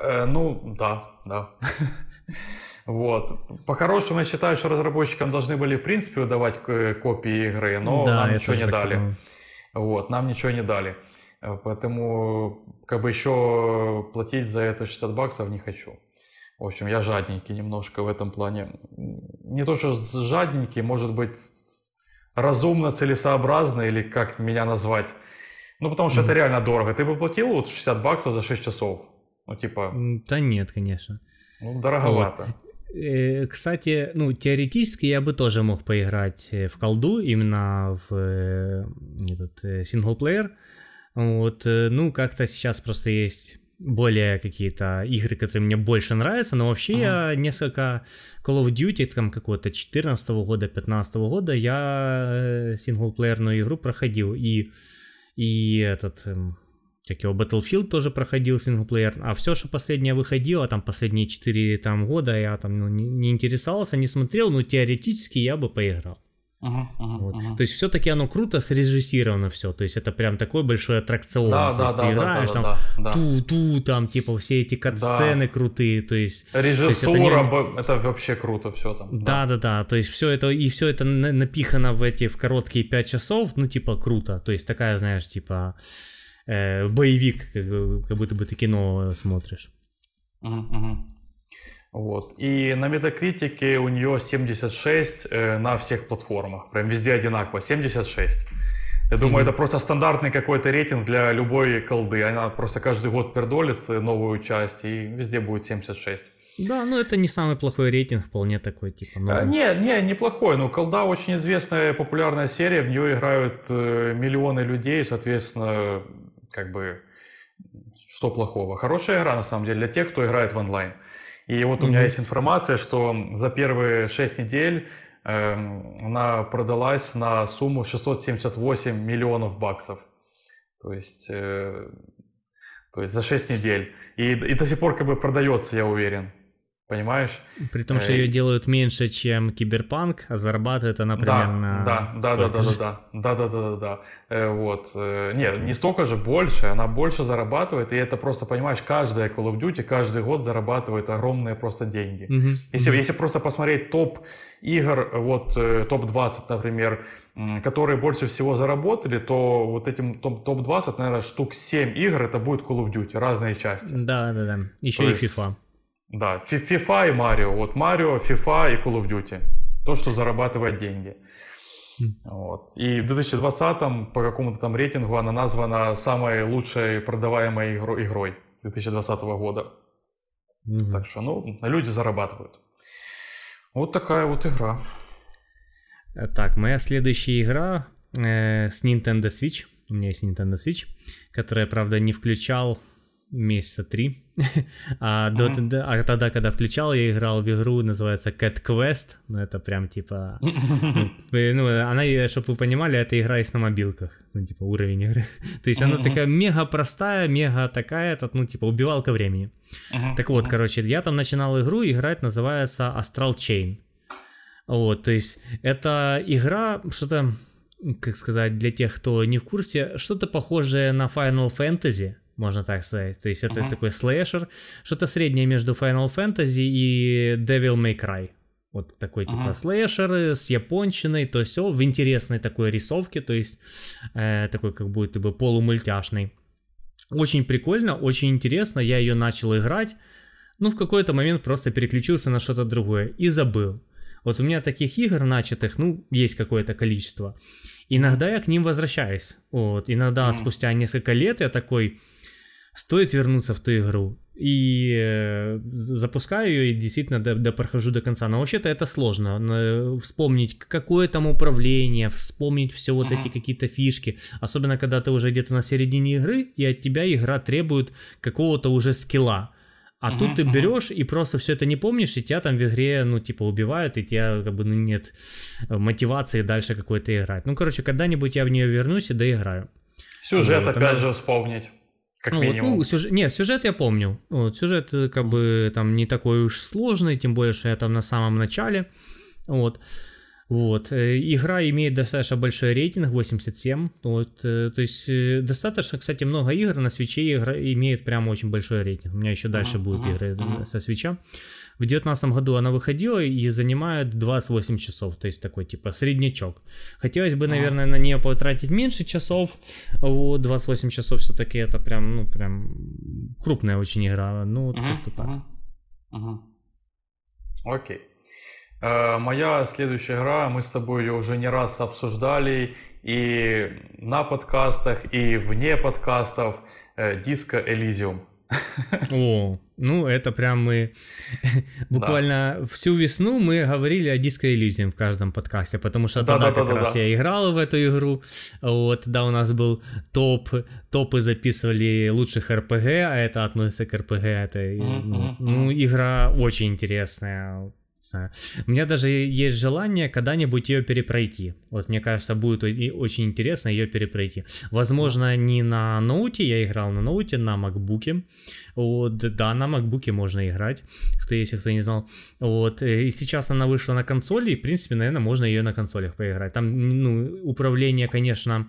A: Э, ну, да, да. Вот. По-хорошему, я считаю, что разработчикам должны были, в принципе, выдавать копии игры, но
B: да,
A: нам
B: я
A: ничего не дали.
B: подумал.
A: Вот, нам ничего не дали. Э, Поэтому, как бы, еще платить за это 60 баксов не хочу. В общем, я жадненький немножко в этом плане. Не то, что жадненький, может быть, разумно, целесообразно, или как меня назвать. Ну, потому что
B: Мгм.
A: это реально дорого. Ты бы платил вот 60 баксов за 6 часов? Ну, типа,
B: Да нет, конечно.
A: ну, дороговато.
B: Э, Кстати, ну, теоретически я бы тоже мог поиграть э, в колду, именно в э, этот синглплеер. Вот, ну, как-то сейчас просто есть более какие-то игры, которые мне больше нравятся, но вообще
A: Ага.
B: я несколько Call of Duty, там какого-то 14 года, 15 года, я э, синглплеерную игру проходил, и, и этот, эм, как его, Battlefield тоже проходил синглплеер, а все, что последнее выходило, там последние 4 там, года, я там ну, не, не интересовался, не смотрел, но теоретически я бы поиграл.
A: Мгм,
B: Вот.
A: мгм.
B: То есть все-таки оно круто срежиссировано все, то есть это прям такой большой аттракцион,
A: Да,
B: то
A: да,
B: есть
A: да,
B: ты
A: да, да,
B: играешь,
A: да,
B: там
A: да, да.
B: ту-ту, там типа все эти кат-сцены крутые, то есть...
A: Режиссура,
B: это не-
A: это вообще круто все там.
B: Да, да, да, то есть все это и все это на- напихано в эти в короткие 5 часов, ну типа круто, то есть такая, знаешь, типа э, боевик, как, как будто бы ты кино смотришь.
A: Мгм, мгм. Вот. И на метакритике у нее 76 э, на всех платформах. Прям везде одинаково. 76. Я думаю,
B: Мгм.
A: это просто стандартный какой-то рейтинг для любой колды. Она просто каждый год пердолит э, новую часть, и везде будет 76.
B: Да, ну это не самый плохой рейтинг, вполне такой, типа,
A: А,
B: норм.
A: Не, не, неплохой. Ну, колда очень известная, популярная серия. В нее играют э, миллионы людей, соответственно, как бы, что плохого? Хорошая игра, на самом деле, для тех, кто играет в онлайн. И вот у меня есть информация, что за первые 6 недель эм, она продалась на сумму 678 миллионов баксов. То есть, э, то есть за 6 недель. И, и до сих пор как бы продается, я уверен. Понимаешь?
B: При том, что
A: э,
B: ее делают меньше, чем Киберпанк, а зарабатывает она примерно...
A: Да, да, да, да, да, да, да, да, да, да, Вот, э, не, не столько же, больше, она больше зарабатывает, и это просто, понимаешь, каждая Call of Duty каждый год зарабатывает огромные просто деньги.
B: Мгм,
A: Если, просто посмотреть топ игр, вот э, топ-20, например, которые больше всего заработали, то вот этим топ- топ-20, наверное, штук 7 игр это будет Call of Duty, разные части.
B: Да, да, да. Еще
A: То
B: и
A: есть-
B: FIFA.
A: Да, FIFA и Марио. Вот Марио, FIFA и Call of Duty. То, что зарабатывает деньги.
B: М.
A: Вот. И в 2020 по какому-то там рейтингу она названа самой лучшей продаваемой игро- игрой 2020 года.
B: Мгм.
A: Так что, ну, люди зарабатывают. Вот такая вот игра.
B: Э, Так, моя следующая игра э, с Nintendo Switch. У меня есть Nintendo Switch, которую я, правда, не включал месяца три. а, до, т- а тогда, когда включал, я играл в игру, называется Cat Quest. Ну, это прям типа... ну, э, ну, она, чтобы вы понимали, это игра есть на мобилках. Ну, типа, уровень игры. То есть она такая мега простая, мега такая, этот, ну, типа, убивалка времени.
A: Мгм,
B: Так вот, короче, я там начинал игру, играть называется Astral Chain. Вот, то есть это игра, что-то, как сказать, для тех, кто не в курсе, что-то похожее на Final Fantasy, можно так сказать. То есть это
A: Мгм.
B: такой слэшер, что-то среднее между Final Fantasy и Devil May Cry. Вот такой типа
A: Ага.
B: слэшер с япончиной, то все в интересной такой рисовке, то есть э, такой как будто бы полумультяшный. Очень прикольно, очень интересно, я ее начал играть, ну в какой-то момент просто переключился на что-то другое и забыл. Вот у меня таких игр начатых, ну, есть какое-то количество. Иногда я к ним возвращаюсь. Вот, иногда
A: Мгм.
B: спустя несколько лет я такой, стоит вернуться в ту игру. И э, запускаю ее и действительно до, до- прохожу до конца. Но вообще-то это сложно. Вспомнить, какое там управление, вспомнить все вот эти какие-то фишки. Особенно, когда ты уже где-то на середине игры, и от тебя игра требует какого-то уже скилла. А
A: Мгм,
B: тут ты берешь и просто все это не помнишь, и тебя там в игре, ну, типа, убивают, и тебя как бы ну, нет э, мотивации дальше какой-то играть. Ну, короче, когда-нибудь я в нее вернусь и доиграю.
A: Сюжет,
B: Вот,
A: опять
B: она-
A: же, вспомнить. Как
B: Ну, вот, ну, сюжет, нет, сюжет я помню. Вот, сюжет э, как бы там не такой уж сложный, тем более, что я там на самом начале. Вот. Вот. э, Игра имеет достаточно большой рейтинг, 87. Вот, э, то есть достаточно, кстати, много игр на свече игра имеет прям очень большой рейтинг. У меня еще дальше будут игры со свеча. В 2019 году она выходила и занимает 28 часов, то есть такой типа среднячок. Хотелось бы,
A: Ага.
B: наверное, на нее потратить меньше часов, вот 28 часов все-таки это прям, ну, прям крупная очень игра, ну, вот
A: Мгм,
B: как-то так.
A: мгм, мгм. Окей. Э, моя следующая игра, мы с тобой ее уже не раз обсуждали и на подкастах, и вне подкастов. Э, Disco Elysium.
B: О, ну это прям мы буквально да. всю весну мы говорили о Disco Elysium в каждом подкасте, потому что да, тогда да, как да, раз да. я играл в эту игру, вот, да, у нас был топ, топы записывали лучших РПГ, а это относится к РПГ, это, mm-hmm. ну, игра очень интересная. У меня даже есть желание когда-нибудь ее перепройти. Вот мне кажется, будет очень интересно ее перепройти. Возможно, не на ноуте, я играл на ноуте, на макбуке. Вот, да, на макбуке можно играть, кто если кто не знал. Вот, э, и сейчас она вышла на консоли, и, в принципе, наверное, можно ее на консолях поиграть. Там, ну, управление, конечно,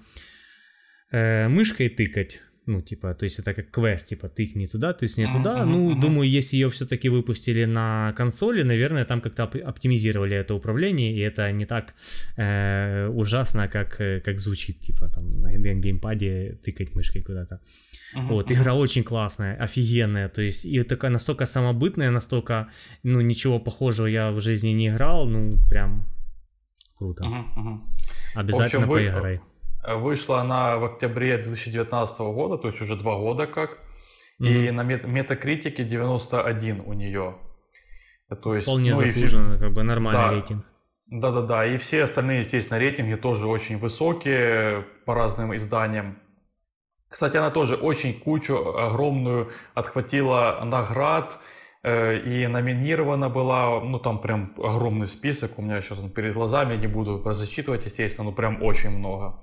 B: э, мышкой тыкать ну, типа, то есть это как квест, типа, ты не туда, ты не туда. Ну, думаю, если ее все-таки выпустили на консоли, наверное, там как-то оптимизировали это управление, и это не так э, ужасно, как, э, как звучит, типа, там, на геймпаде тыкать мышкой куда-то. Uh-huh, вот, игра очень классная, офигенная, то есть и такая настолько самобытная, настолько, ну, ничего похожего я в жизни не играл, ну, прям круто. Uh-huh, uh-huh. Обязательно общем, поиграй. Вы
A: Вышла она в октябре 2019 года, то есть уже два года как. Mm-hmm. И на мет- метакритике 91 у нее.
B: То есть, Вполне ну, заслуженно, и... как бы нормальный
A: да.
B: рейтинг.
A: Да-да-да, и все остальные, естественно, рейтинги тоже очень высокие по разным изданиям. Кстати, она тоже очень кучу огромную отхватила наград э, и номинирована была, ну там прям огромный список, у меня сейчас он перед глазами, не буду зачитывать, естественно, ну прям очень много.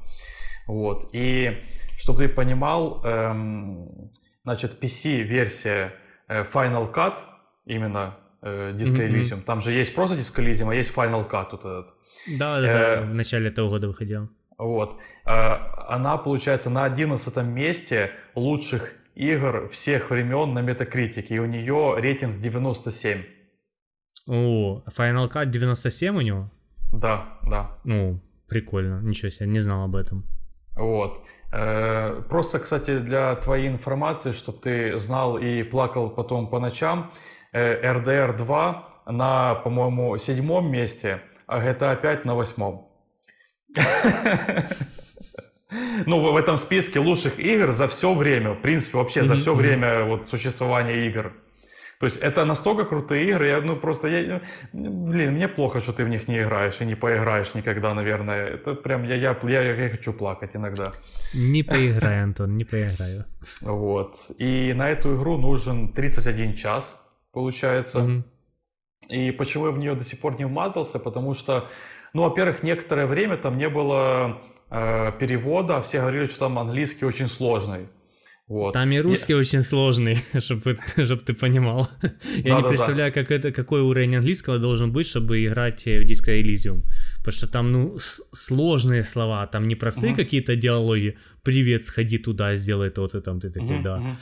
A: Вот. И чтобы ты понимал, эм, значит, PC-версия э, Final Cut, именно э, Disco Elysium, mm-hmm. там же есть просто Disco Elysium, а есть Final Cut вот этот.
B: Да, да, э, да, в начале этого года выходил.
A: Вот. Э, она, получается, на 11 месте лучших игр всех времен на Метакритике, и у нее рейтинг 97.
B: О, Final Cut 97 у него?
A: Да, да.
B: Ну, прикольно, ничего себе, не знал об этом.
A: Вот. Э, просто, кстати, для твоей информации, чтобы ты знал и плакал потом по ночам, RDR э, 2 на, по-моему, седьмом месте, а GTA 5 на восьмом. Ну, в этом списке лучших игр за все время, в принципе, вообще за все время вот, существования игр. То есть это настолько крутые игры, я, ну просто, я, блин, мне плохо, что ты в них не играешь и не поиграешь никогда, наверное. Это прям, я, я, я, я хочу плакать иногда.
B: Не поиграй, Антон, не поиграю.
A: Вот. И на эту игру нужен 31 час, получается. Mm-hmm. И почему я в нее до сих пор не вмазался? Потому что, ну, во-первых, некоторое время там не было э, перевода, все говорили, что там английский очень сложный.
B: Вот. Там и русский Я... очень сложный, чтобы чтоб ты понимал. Я да, не да, представляю, да. Как это, какой уровень английского должен быть, чтобы играть в Disco Elysium. Потому что там, ну, сложные слова, там не простые uh-huh. какие-то диалоги. Привет, сходи туда, сделай то, и там ты такой, uh-huh, да. Uh-huh.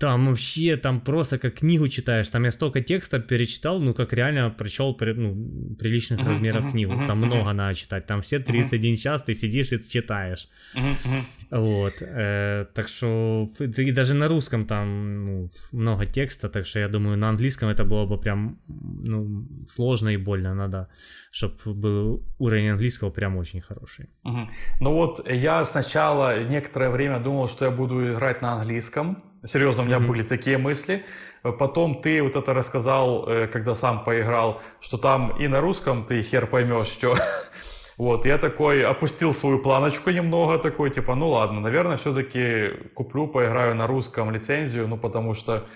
B: Там вообще, там просто как книгу читаешь. Там я столько текста перечитал, ну, как реально прочел ну, приличных размеров книгу. Там много надо читать. Там все 31 час ты сидишь и читаешь. Вот. Э, так что и даже на русском там ну, много текста, так что я думаю, на английском это было бы прям ну, сложно и больно. Надо, чтобы был уровень английского прям очень хороший.
A: Ну вот я сначала некоторое время думал, что я буду играть на английском. Серьезно, у меня mm-hmm. были такие мысли. Потом ты вот это рассказал, э, когда сам поиграл, что там и на русском ты хер поймешь, что Вот, я такой опустил свою планочку немного, такой, типа, ну ладно, наверное, все-таки куплю, поиграю на русском лицензию, ну потому что,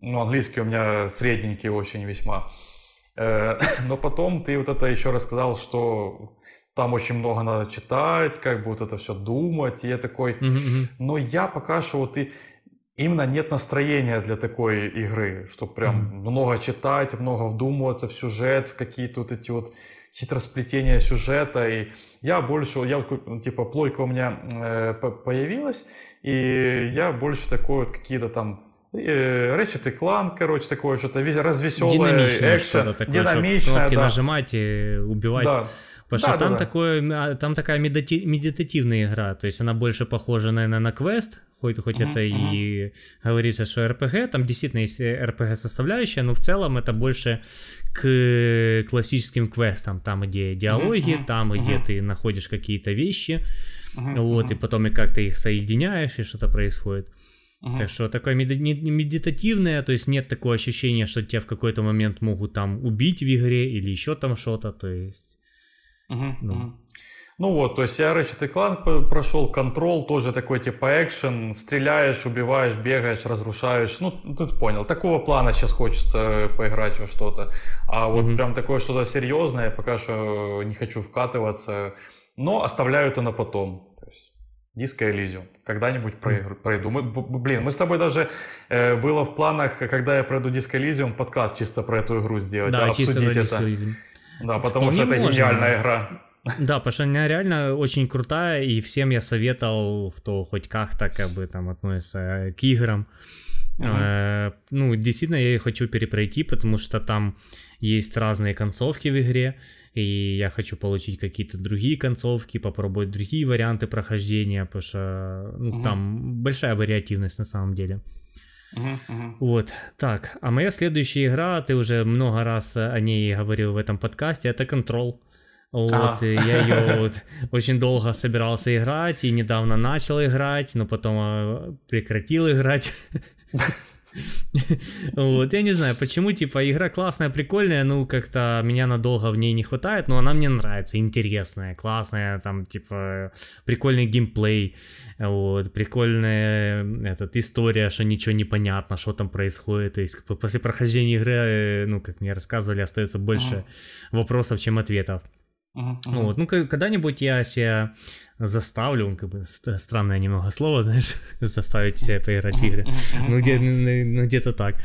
A: ну, английский у меня средненький очень весьма. Э, но потом ты вот это еще рассказал, что там очень много надо читать, как бы вот это все думать, и я такой, mm-hmm. но я пока что вот и именно нет настроения для такой игры, чтобы прям mm-hmm. много читать, много вдумываться в сюжет, в какие-то вот эти вот хитросплетение сюжета. И я больше, я типа плойка у меня э, появилась, и я больше такой вот какие-то там Ratchet и Clank, короче, такое что-то развеселое,
B: динамичное экшен, что-то такое, динамичное, да. нажимать и убивать. Да. Потому
A: Да,
B: что
A: да,
B: там,
A: да.
B: такое, а, там такая медити- медитативная игра, то есть она больше похожа, наверное, на квест, хоть, хоть
A: Мгм,
B: это и говорится, что РПГ, там действительно есть РПГ составляющая, но в целом это больше к классическим квестам, там где диалоги,
A: мгм,
B: там где
A: мгм.
B: ты находишь какие-то вещи,
A: Мгм,
B: вот, и потом и как ты их соединяешь, и что-то происходит.
A: мгм.
B: Так что такое не- медитативное, то есть нет такого ощущения, что тебя в какой-то момент могут там убить в игре или еще там что-то, то есть... Ну.
A: Ну вот, то есть я Ratchet Clank прошел, контрол тоже такой типа экшен, стреляешь, убиваешь, бегаешь, разрушаешь, ну ты понял, такого плана сейчас хочется поиграть во что-то, а вот
B: Мгм.
A: прям такое что-то серьезное, пока что не хочу вкатываться, но оставляю это на потом, то есть Disco Elysium, когда-нибудь проигр- пройду. Мы, блин, мы с тобой даже, э, было в планах, когда я пройду Disco Elysium, подкаст чисто про эту игру сделать,
B: Да,
A: а
B: чисто
A: обсудить это. Да, потому что это
B: можно.
A: гениальная игра.
B: Да, потому что она реально очень крутая, и всем я советовал, кто хоть как-то как бы там относится к играм. Э, ну, действительно, я ее хочу перепройти, потому что там есть разные концовки в игре, и я хочу получить какие-то другие концовки, попробовать другие варианты прохождения, потому что ну,
A: Мгм.
B: там большая вариативность на самом деле.
A: Мгм.
B: Вот, так, а моя следующая игра, ты уже много раз о ней говорил в этом подкасте, это Control. Вот, и я ее вот очень долго собирался играть, и недавно начал играть, но потом э, прекратил играть. Вот, я не знаю, почему, типа, игра классная, прикольная, ну, как-то меня надолго в ней не хватает, но она мне нравится, интересная, классная, там, типа, прикольный геймплей, вот, прикольная этот, история, что ничего не понятно, что там происходит, то есть, после прохождения игры, э, ну, как мне рассказывали, остается больше
A: Мгм.
B: вопросов, чем ответов.
A: Мгм, мгм.
B: Вот, ну, когда-нибудь я себя заставлю, как бы ст- странное немного слово, знаешь, заставить себя поиграть в игры. Ну, где,
A: мгм.
B: ну, ну, где-то так.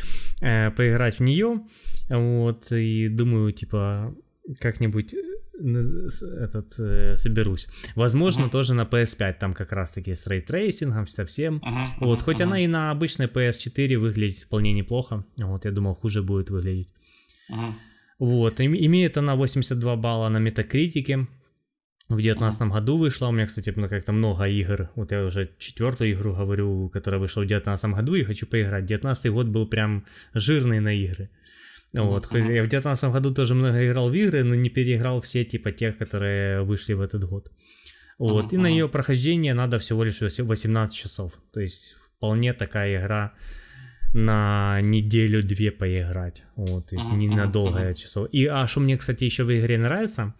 B: Э, поиграть в нее. Вот, и думаю, типа, как-нибудь этот э, соберусь. Возможно,
A: Мгм.
B: тоже на PS5, там как раз-таки с рейтрейсингом, совсем.
A: Мгм,
B: Вот,
A: мгм,
B: хоть
A: мгм,
B: она и на обычной PS4 выглядит вполне неплохо. Вот, я думал, хуже будет выглядеть.
A: мгм.
B: Вот, им- имеет она 82 балла на метакритике. В 2019 году вышла. У меня, кстати, ну, как-то много игр. Вот я уже четвертую игру говорю, которая вышла в 2019 году, и хочу поиграть. 2019 год был прям жирный на игры. Вот,
A: Мгм.
B: я в 2019 году тоже много играл в игры, но не переиграл все типа тех, которые вышли в этот год. Вот,
A: Мгм,
B: и на ее прохождение надо всего лишь вось- 18 часов. То есть вполне такая игра на неделю-две поиграть. Вот, то есть
A: мгм,
B: ненадолго
A: мгм.
B: часов. И а что мне, кстати, еще в игре нравится,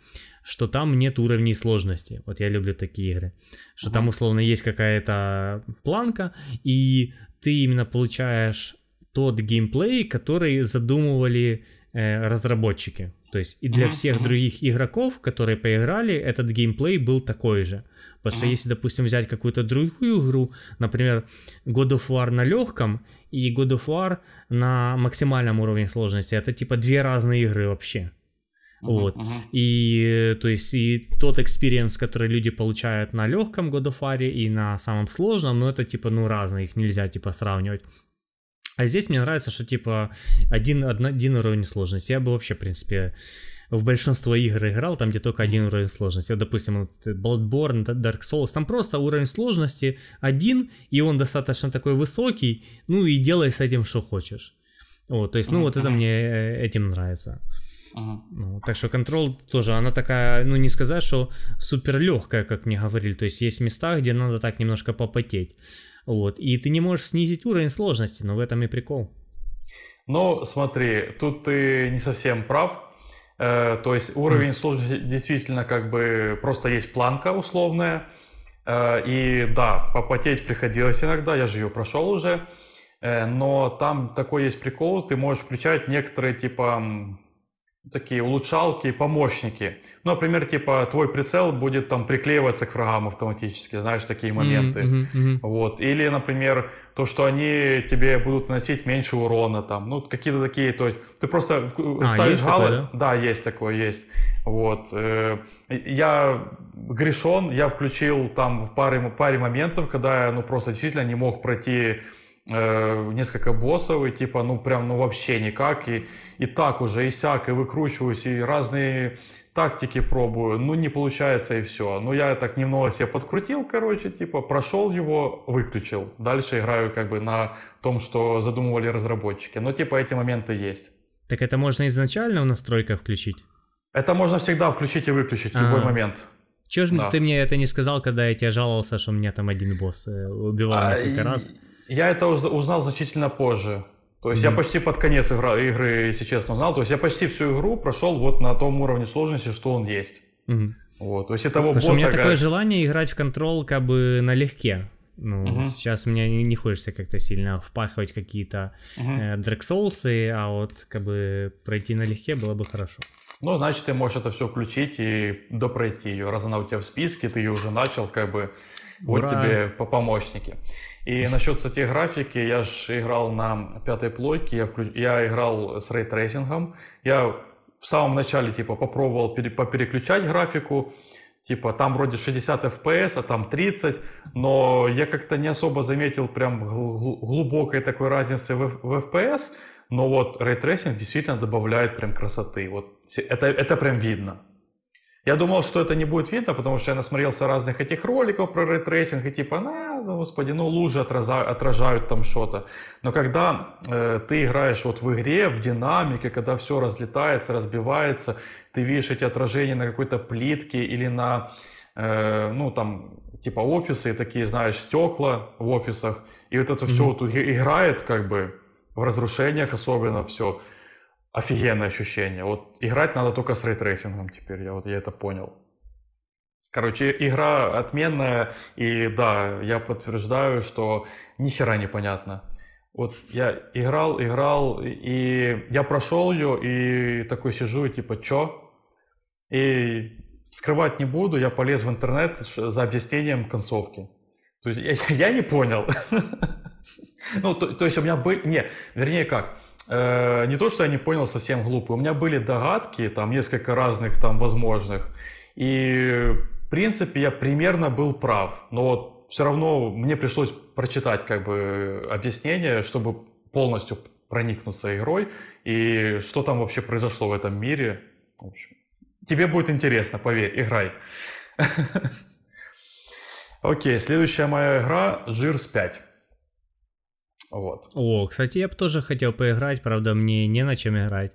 B: что там нет уровней сложности. Вот я люблю такие игры. Что там
A: Мгм.
B: условно есть какая-то планка, и ты именно получаешь тот геймплей, который задумывали э, разработчики. То есть и для
A: Мгм,
B: всех других игроков, которые поиграли, этот геймплей был такой же. Потому что
A: Мгм.
B: если, допустим, взять какую-то другую игру, например, God of War на легком и God of War на максимальном уровне сложности, это типа две разные игры вообще.
A: Мгм,
B: Вот.
A: мгм.
B: И то есть и тот experience, который люди получают на легком God of War и на самом сложном, ну это типа ну разные, их нельзя типа сравнивать. А здесь мне нравится, что типа один, одна- один уровень сложности. Я бы вообще, в принципе, в большинство игр играл, там где только один уровень сложности. Вот, допустим, вот Bloodborne, Д- Dark Souls, там просто уровень сложности один, и он достаточно такой высокий, ну и делай с этим, что хочешь. Вот, то есть, ну вот это мне э, этим нравится. Ну, так что контрол тоже, она такая, ну не сказать, что супер легкая, как мне говорили. То есть есть места, где надо так немножко попотеть. Вот. И ты не можешь снизить уровень сложности, но в этом и прикол.
A: Ну, смотри, тут ты не совсем прав. Э, то есть уровень сложности действительно как бы просто есть планка условная. Э, и да, попотеть приходилось иногда, я же ее прошел уже. Э, но там такой есть прикол, ты можешь включать некоторые типа такие улучшалки, помощники. Ну, например, типа твой прицел будет там приклеиваться к врагам автоматически, знаешь, такие моменты.
B: Мгм, мгм.
A: Вот. Или, например, то, что они тебе будут наносить меньше урона, там, ну, какие-то такие, то есть ты просто
B: А,
A: ставишь
B: есть такое,
A: галы- да? есть такое, есть. Вот. э, Я грешен, я включил там в паре, паре моментов, когда я, ну, просто действительно не мог пройти э, несколько боссов, и типа, ну, прям, ну, вообще никак, и, и так уже, и сяк, и выкручиваюсь, и разные тактики пробую, ну не получается и все. Ну я так немного себе подкрутил, короче, типа прошел его, выключил. Дальше играю как бы на том, что задумывали разработчики. Но типа эти моменты есть.
B: Так это можно изначально в настройках включить?
A: Это можно всегда включить и выключить в любой
B: А.
A: момент.
B: Чего ж
A: Да.
B: ты мне это не сказал, когда я тебе жаловался, что у меня там один босс э, убивал
A: А,
B: несколько раз?
A: Я это уз- узнал значительно позже. То есть я
B: Мгм.
A: почти под конец игра, игры, если честно, узнал. То есть я почти всю игру прошел вот на том уровне сложности, что он есть.
B: Мгм.
A: Вот. То есть и того
B: Потому у меня такое
A: как-
B: желание играть в контрол как бы налегке. Ну,
A: Мгм.
B: сейчас мне не, не хочется как-то сильно впахивать какие-то
A: Мгм.
B: э, Dark Souls, а вот как бы пройти налегке было бы хорошо.
A: Ну, значит, ты можешь это все включить и допройти ее. Раз она у тебя в списке, ты ее уже начал, как бы, вот
B: Ура!
A: тебе по помощники. И насчет, кстати, графики, я же играл на пятой плойке, я, вклю- я играл с рейтрейсингом. Я в самом начале, типа, попробовал пере- попереключать графику, типа, там вроде 60 FPS, а там 30, но я как-то не особо заметил прям гл- гл- глубокой такой разницы в, в FPS, но вот рейтрейсинг действительно добавляет прям красоты. Вот это, это прям видно. Я думал, что это не будет видно, потому что я насмотрелся разных этих роликов про рейтрейсинг, и типа, на, ну, господи, ну лужи отраза- отражают там что-то. Но когда э, ты играешь вот в игре, в динамике, когда все разлетается, разбивается, ты видишь эти отражения на какой-то плитке или на, э, ну там, типа офисы, такие, знаешь, стекла в офисах, и вот это все
B: Мгм.
A: тут и- играет как бы в разрушениях особенно все. Офигенное ощущение. Вот играть надо только с рейтрейсингом теперь, я вот я это понял. Короче, игра отменная, и да, я подтверждаю, что ни хера непонятно. Вот я играл, играл, и я прошел ее, и такой сижу, и типа, чё? И скрывать не буду, я полез в интернет за объяснением концовки. То есть я, я не понял. Ну, то, есть у меня были... Не, вернее как, э, не то, что я не понял совсем глупо, у меня были догадки, там несколько разных там возможных, и принципе я примерно был прав, но вот все равно мне пришлось прочитать как бы объяснение, чтобы полностью проникнуться игрой и что там вообще произошло в этом мире. В общем, тебе будет интересно, поверь, играй. Окей, следующая моя игра Жирс 5. Вот.
B: О, кстати, я бы тоже хотел поиграть, правда, мне не на чем играть.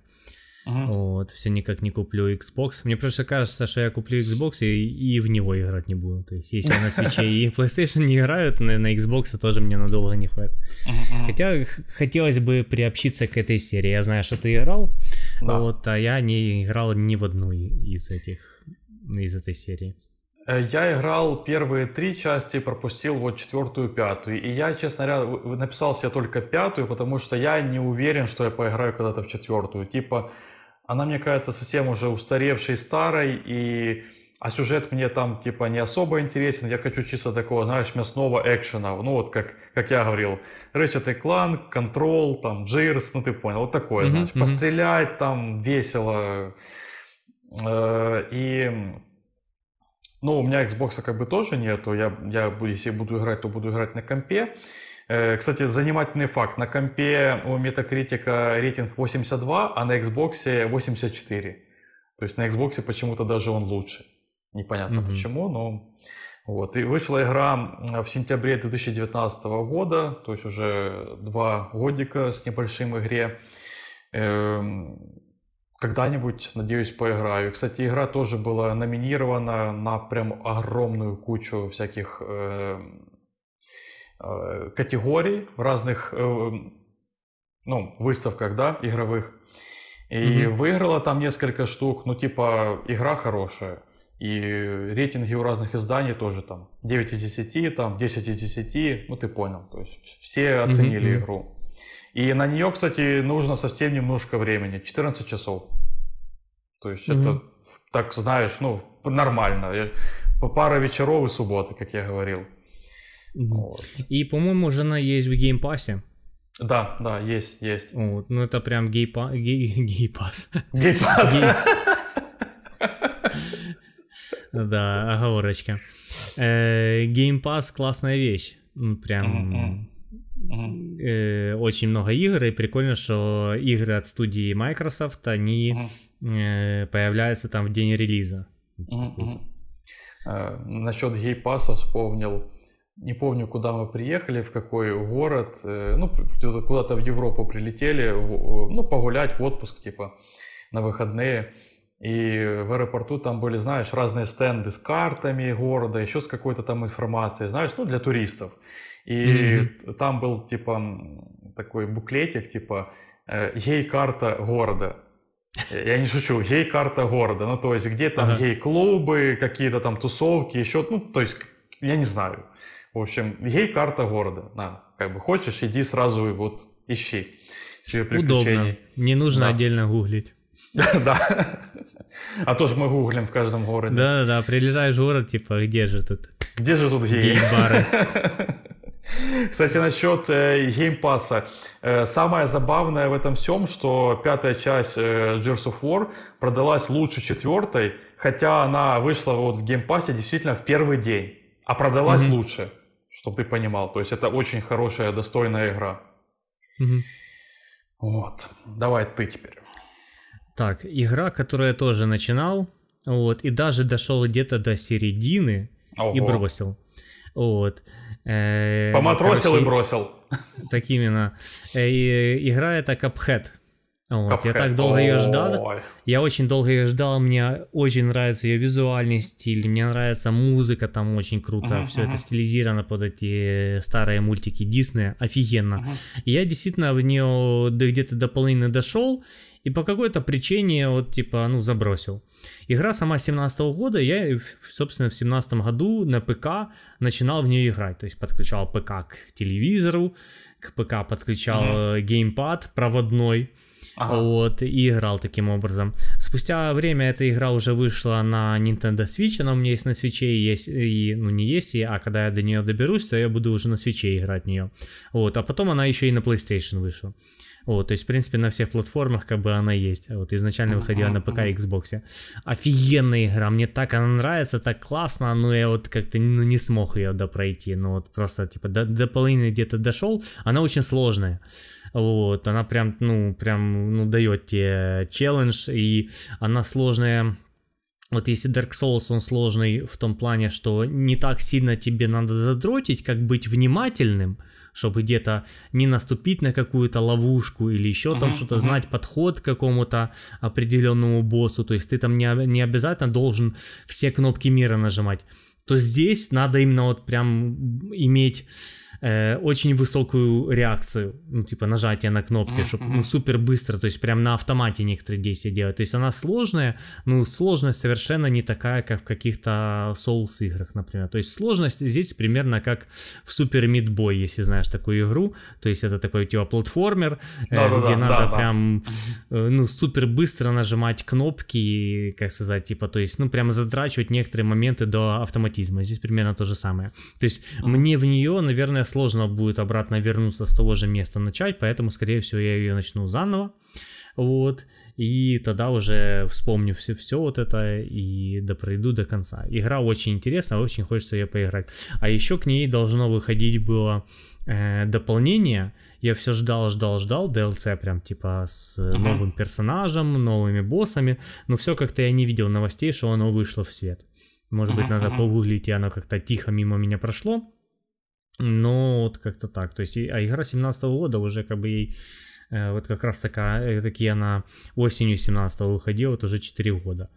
A: Мгм.
B: Вот, все никак не куплю Xbox. Мне просто кажется, что я куплю Xbox и, и в него играть не буду. То есть, если я на свече и PlayStation не играю, то на, на Xbox тоже мне надолго не хватит.
A: Мгм.
B: Хотя хотелось бы приобщиться к этой серии. Я знаю, что ты играл,
A: Да.
B: вот, а я не играл ни в одну из этих, из этой серии.
A: Э, Я играл первые три части, пропустил вот четвертую, пятую. И я, честно говоря, написал себе только пятую, потому что я не уверен, что я поиграю когда-то в четвертую. Типа, она мне кажется совсем уже устаревшей, старой, и... а сюжет мне там типа не особо интересен. Я хочу чисто такого, знаешь, мясного экшена. Ну вот как, как я говорил, Ratchet Clank, Control, там, Gears, ну ты понял, вот такое,
B: Мгм,
A: знаешь, пострелять там весело. Э, И ну, у меня Xbox как бы тоже нету. Я, я если буду играть, то буду играть на компе. Э, Кстати, занимательный факт. На компе у Metacritic рейтинг 82, а на Xbox 84. То есть на Xbox почему-то даже он лучше. Непонятно
B: Мгм.
A: почему, но... Вот. И вышла игра в сентябре 2019 года, то есть уже два годика с небольшим игре. Эм, Когда-нибудь, надеюсь, поиграю. Кстати, игра тоже была номинирована на прям огромную кучу всяких э, э, категорий в разных э, ну, выставках, да, игровых. И
B: Мгм.
A: выиграла там несколько штук, ну, типа, игра хорошая. И рейтинги у разных изданий тоже там 9 из 10, там 10 из 10, ну ты понял. То есть все оценили
B: мгм.
A: игру. И на нее, кстати, нужно совсем немножко времени, 14 часов. То есть
B: Мгм.
A: это, так знаешь, ну, нормально. По пара вечеров и субботы, как я говорил. Вот.
B: И, по-моему, уже она есть в геймпассе.
A: Да, да, есть, есть.
B: Вот, ну это прям гейпа... гей... гейпас.
A: Геймпас.
B: Гей- Да, оговорочка. Э, Геймпас классная вещь. Ну, Прям э, очень много игр, и прикольно, что игры от студии Microsoft, они э, появляется там в день релиза.
A: Насчет гей-паса вспомнил. Не помню, куда мы приехали, в какой город. э, Ну, куда-то в Европу прилетели, ну, погулять в отпуск, типа, на выходные. И в аэропорту там были, знаешь, разные стенды с картами города, еще с какой-то там информацией, знаешь, ну, для туристов. И т- там был, типа, такой буклетик, типа, э, гей-карта города. Я не шучу, гей-карта города. Ну, то есть, где там
B: Ага.
A: гей-клубы, какие-то там тусовки, еще, ну, то есть, я не знаю. В общем, гей-карта города. На, как бы хочешь, иди сразу и вот ищи себе приключений.
B: Удобно. Не нужно
A: Да.
B: отдельно гуглить.
A: Да. А то ж мы гуглим в каждом городе.
B: Да-да-да, прилетаешь в город, типа, где же тут
A: Где же тут
B: гей-бары?
A: Кстати, насчет э, геймпаса. Э, самое забавное в этом всем, что пятая часть э, Gears of War продалась лучше четвертой, хотя она вышла вот в геймпасе действительно в первый день, а продалась
B: Мгм.
A: лучше, чтобы ты понимал. То есть это очень хорошая, достойная игра.
B: Мгм.
A: Вот. Давай ты теперь.
B: Так, игра, которую я тоже начинал, вот, и даже дошел где-то до середины и
A: Ого.
B: бросил. Вот. Э,
A: Поматросил и
B: короче,
A: бросил.
B: Так именно. Э, и игра это Cuphead. Вот, я так долго ее ждал. Я очень долго ее ждал, мне очень нравится ее визуальный стиль, мне нравится музыка там очень круто,
A: Мгм,
B: все
A: мгм.
B: это стилизировано под эти старые мультики Диснея, офигенно. И я действительно в нее до- где-то до половины дошел, и по какой-то причине вот типа, ну, забросил. Игра сама 17 года, я, собственно, в 17 году на ПК начинал в нее играть, то есть подключал ПК к телевизору, к ПК подключал э, геймпад проводной,
A: Ага.
B: вот, и играл таким образом. Спустя время эта игра уже вышла на Nintendo Switch, она у меня есть на свече, и есть, и, ну не есть, и- а когда я до нее доберусь, то я буду уже на свече играть в нее. Вот, а потом она еще и на PlayStation вышла. Вот, то есть, в принципе, на всех платформах как бы она есть. Вот, изначально выходила на ПК и Xbox. Офигенная игра, мне так она нравится, так классно, но я вот как-то ну, не смог ее допройти. Ну вот просто, типа, до, до половины где-то дошел. Она очень сложная. Вот, она прям, ну, прям, ну, дает тебе челлендж, и она сложная вот если Dark Souls, он сложный в том плане, что не так сильно тебе надо задротить, как быть внимательным, чтобы где-то не наступить на какую-то ловушку или еще там что-то знать, подход к какому-то определенному боссу. То есть ты там не, не обязательно должен все кнопки мира нажимать. То здесь надо именно вот прям иметь э, очень высокую реакцию, ну, типа нажатие на кнопки,
A: Мгм,
B: чтобы ну, супер быстро, то есть прям на автомате некоторые действия делать. То есть она сложная, ну, сложность совершенно не такая, как в каких-то Souls играх, например. То есть сложность здесь примерно как в Super Meat Boy, если знаешь такую игру. То есть это такой типа платформер, э, где надо
A: да-да.
B: прям э, ну, супер быстро нажимать кнопки, и, как сказать, типа, то есть, ну, прям затрачивать некоторые моменты до автоматизма. Здесь примерно то же самое. То есть, мне в нее, наверное, сложно будет обратно вернуться с того же места начать, поэтому, скорее всего, я ее начну заново. Вот, и тогда уже вспомню все, все вот это и допройду до конца. Игра очень интересная, очень хочется ее поиграть. А еще к ней должно выходить было э, дополнение. Я все ждал, ждал, ждал DLC прям типа с
A: Мгм.
B: новым персонажем, новыми боссами, но все как-то я не видел новостей, что оно вышло в свет. Может быть,
A: Мгм,
B: надо
A: мгм.
B: погуглить, и оно как-то тихо мимо меня прошло. Но вот как-то так. То есть, а игра 17 года уже как бы ей э, вот как раз такая, э, такие она осенью 17 выходила, вот уже 4 года.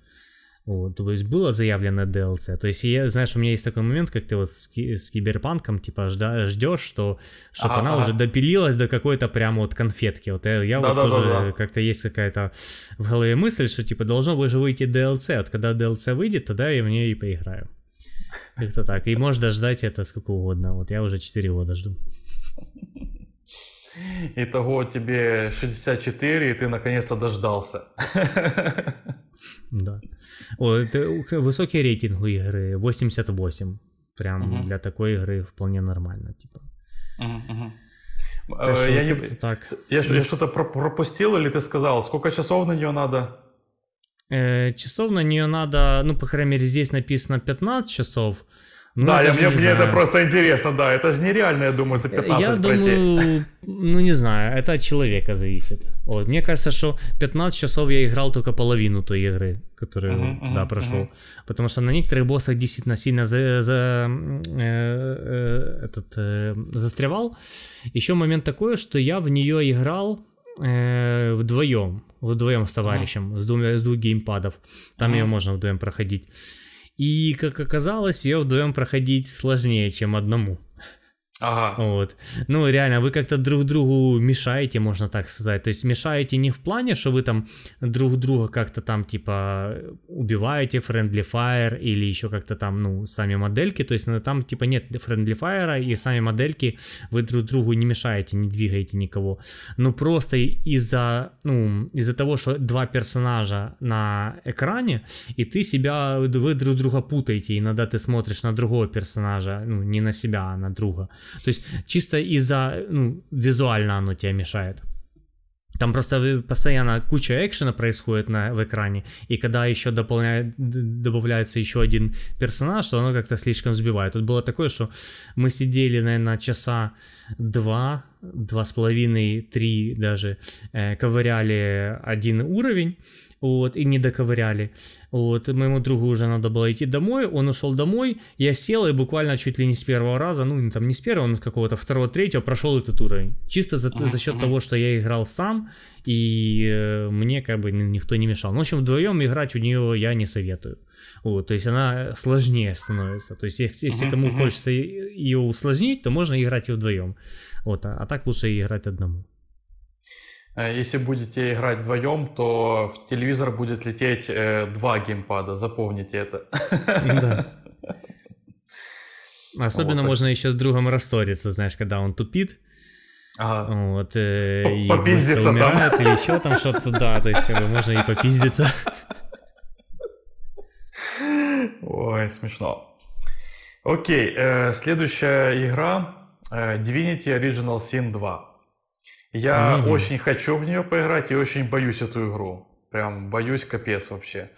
B: Вот, то есть было заявлено DLC. То есть, я, знаешь, у меня есть такой момент, как ты вот с, ки- с киберпанком, типа, жда, ждешь, что чтобы
A: Ага,
B: она
A: ага.
B: уже допилилась до какой-то прямо вот конфетки. Вот я, я вот
A: Да-да-да-да.
B: тоже как-то есть какая-то в голове мысль, что типа должно бы же выйти DLC. Вот когда DLC выйдет, тогда я в нее и поиграю. Как-то так. И можно ждать это сколько угодно. Вот я уже 4 года жду.
A: Итого тебе 64, и ты наконец-то дождался.
B: Да. О, это высокий рейтинг у игры 88. Прям
A: Мгм.
B: для такой игры вполне нормально. Типа.
A: Мгм, мгм.
B: Так что
A: Я, не-
B: так.
A: я я что-то про- пропустил, или ты сказал, сколько часов на нее надо?
B: Э, часов на нее надо, ну, по крайней мере, здесь написано 15 часов. Ну,
A: да, я, мне,
B: не
A: мне это просто интересно, да. Это же нереально, я думаю, за 15
B: Я
A: пройти.
B: думаю, ну не знаю, это от человека зависит. Вот, мне кажется, что 15 часов я играл только половину той игры, которую
A: Мгм,
B: туда
A: мгм,
B: прошел.
A: мгм.
B: Потому что на некоторых боссах действительно сильно за, за- э, э, этот, э, застревал. Еще момент такой, что я в нее играл э, вдвоем, вдвоем с товарищем, с, двумя, с двух геймпадов. Там
A: Ага.
B: ее можно вдвоем проходить. И, как оказалось, ее вдвоем проходить сложнее, чем одному.
A: Ага.
B: Вот. Ну, реально, вы как-то друг другу мешаете, можно так сказать. То есть мешаете не в плане, что вы там друг друга как-то там, типа, убиваете friendly fire или еще как-то там, ну, сами модельки. То есть ну, там, типа, нет friendly fire и сами модельки вы друг другу не мешаете, не двигаете никого. Ну, просто из-за, ну, из-за того, что два персонажа на экране, и ты себя, вы друг друга путаете, иногда ты смотришь на другого персонажа, ну, не на себя, а на друга. То есть чисто из-за, ну, визуально оно тебя мешает. Там просто постоянно куча экшена происходит на, в экране, и когда еще дополняет, добавляется еще один персонаж, то оно как-то слишком сбивает. Тут было такое, что мы сидели, наверное, часа два, два с половиной, три даже, э, ковыряли один уровень, вот, и не доковыряли. Вот, моему другу уже надо было идти домой, он ушел домой, я сел и буквально чуть ли не с первого раза, ну, там не с первого, но с какого-то второго, третьего прошел этот уровень. Чисто за, за счет того, что я играл сам, и э, мне как бы ни- никто не мешал. Ну, в общем, вдвоем играть в нее я не советую. Вот, то есть она сложнее становится. То есть, если, если кому хочется ее усложнить, то можно играть и вдвоем. Вот, а, а так лучше играть одному.
A: Э, Если будете играть вдвоем, то в телевизор будет лететь э, два геймпада, запомните это.
B: Да. Особенно
A: так.
B: можно еще с другом рассориться, знаешь, когда он тупит,
A: Ага.
B: вот, э, и
A: попиздиться
B: быстро
A: там.
B: умирает, или еще там что-то, да, то есть как бы можно и попиздиться.
A: Ой, смешно. Окей, э, следующая игра э, Divinity Original Sin 2. Я
B: Мгм.
A: очень хочу в нее поиграть и очень боюсь эту игру. Прям боюсь капец вообще.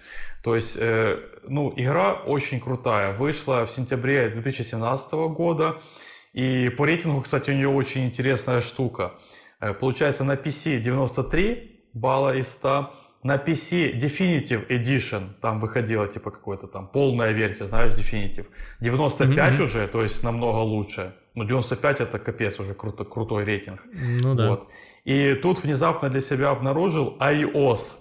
A: То есть, э, ну, игра очень крутая. Вышла в сентябре 2017 года. И по рейтингу, кстати, у нее очень интересная штука. Э, Получается, на PC 93 балла из 100, на PC Definitive Edition, там выходила типа какой-то там полная версия, знаешь, Definitive, 95
B: Мгм.
A: уже, то есть намного лучше. Ну, 95 это капец уже круто, крутой рейтинг.
B: Ну да.
A: Вот. И тут внезапно для себя обнаружил iOS.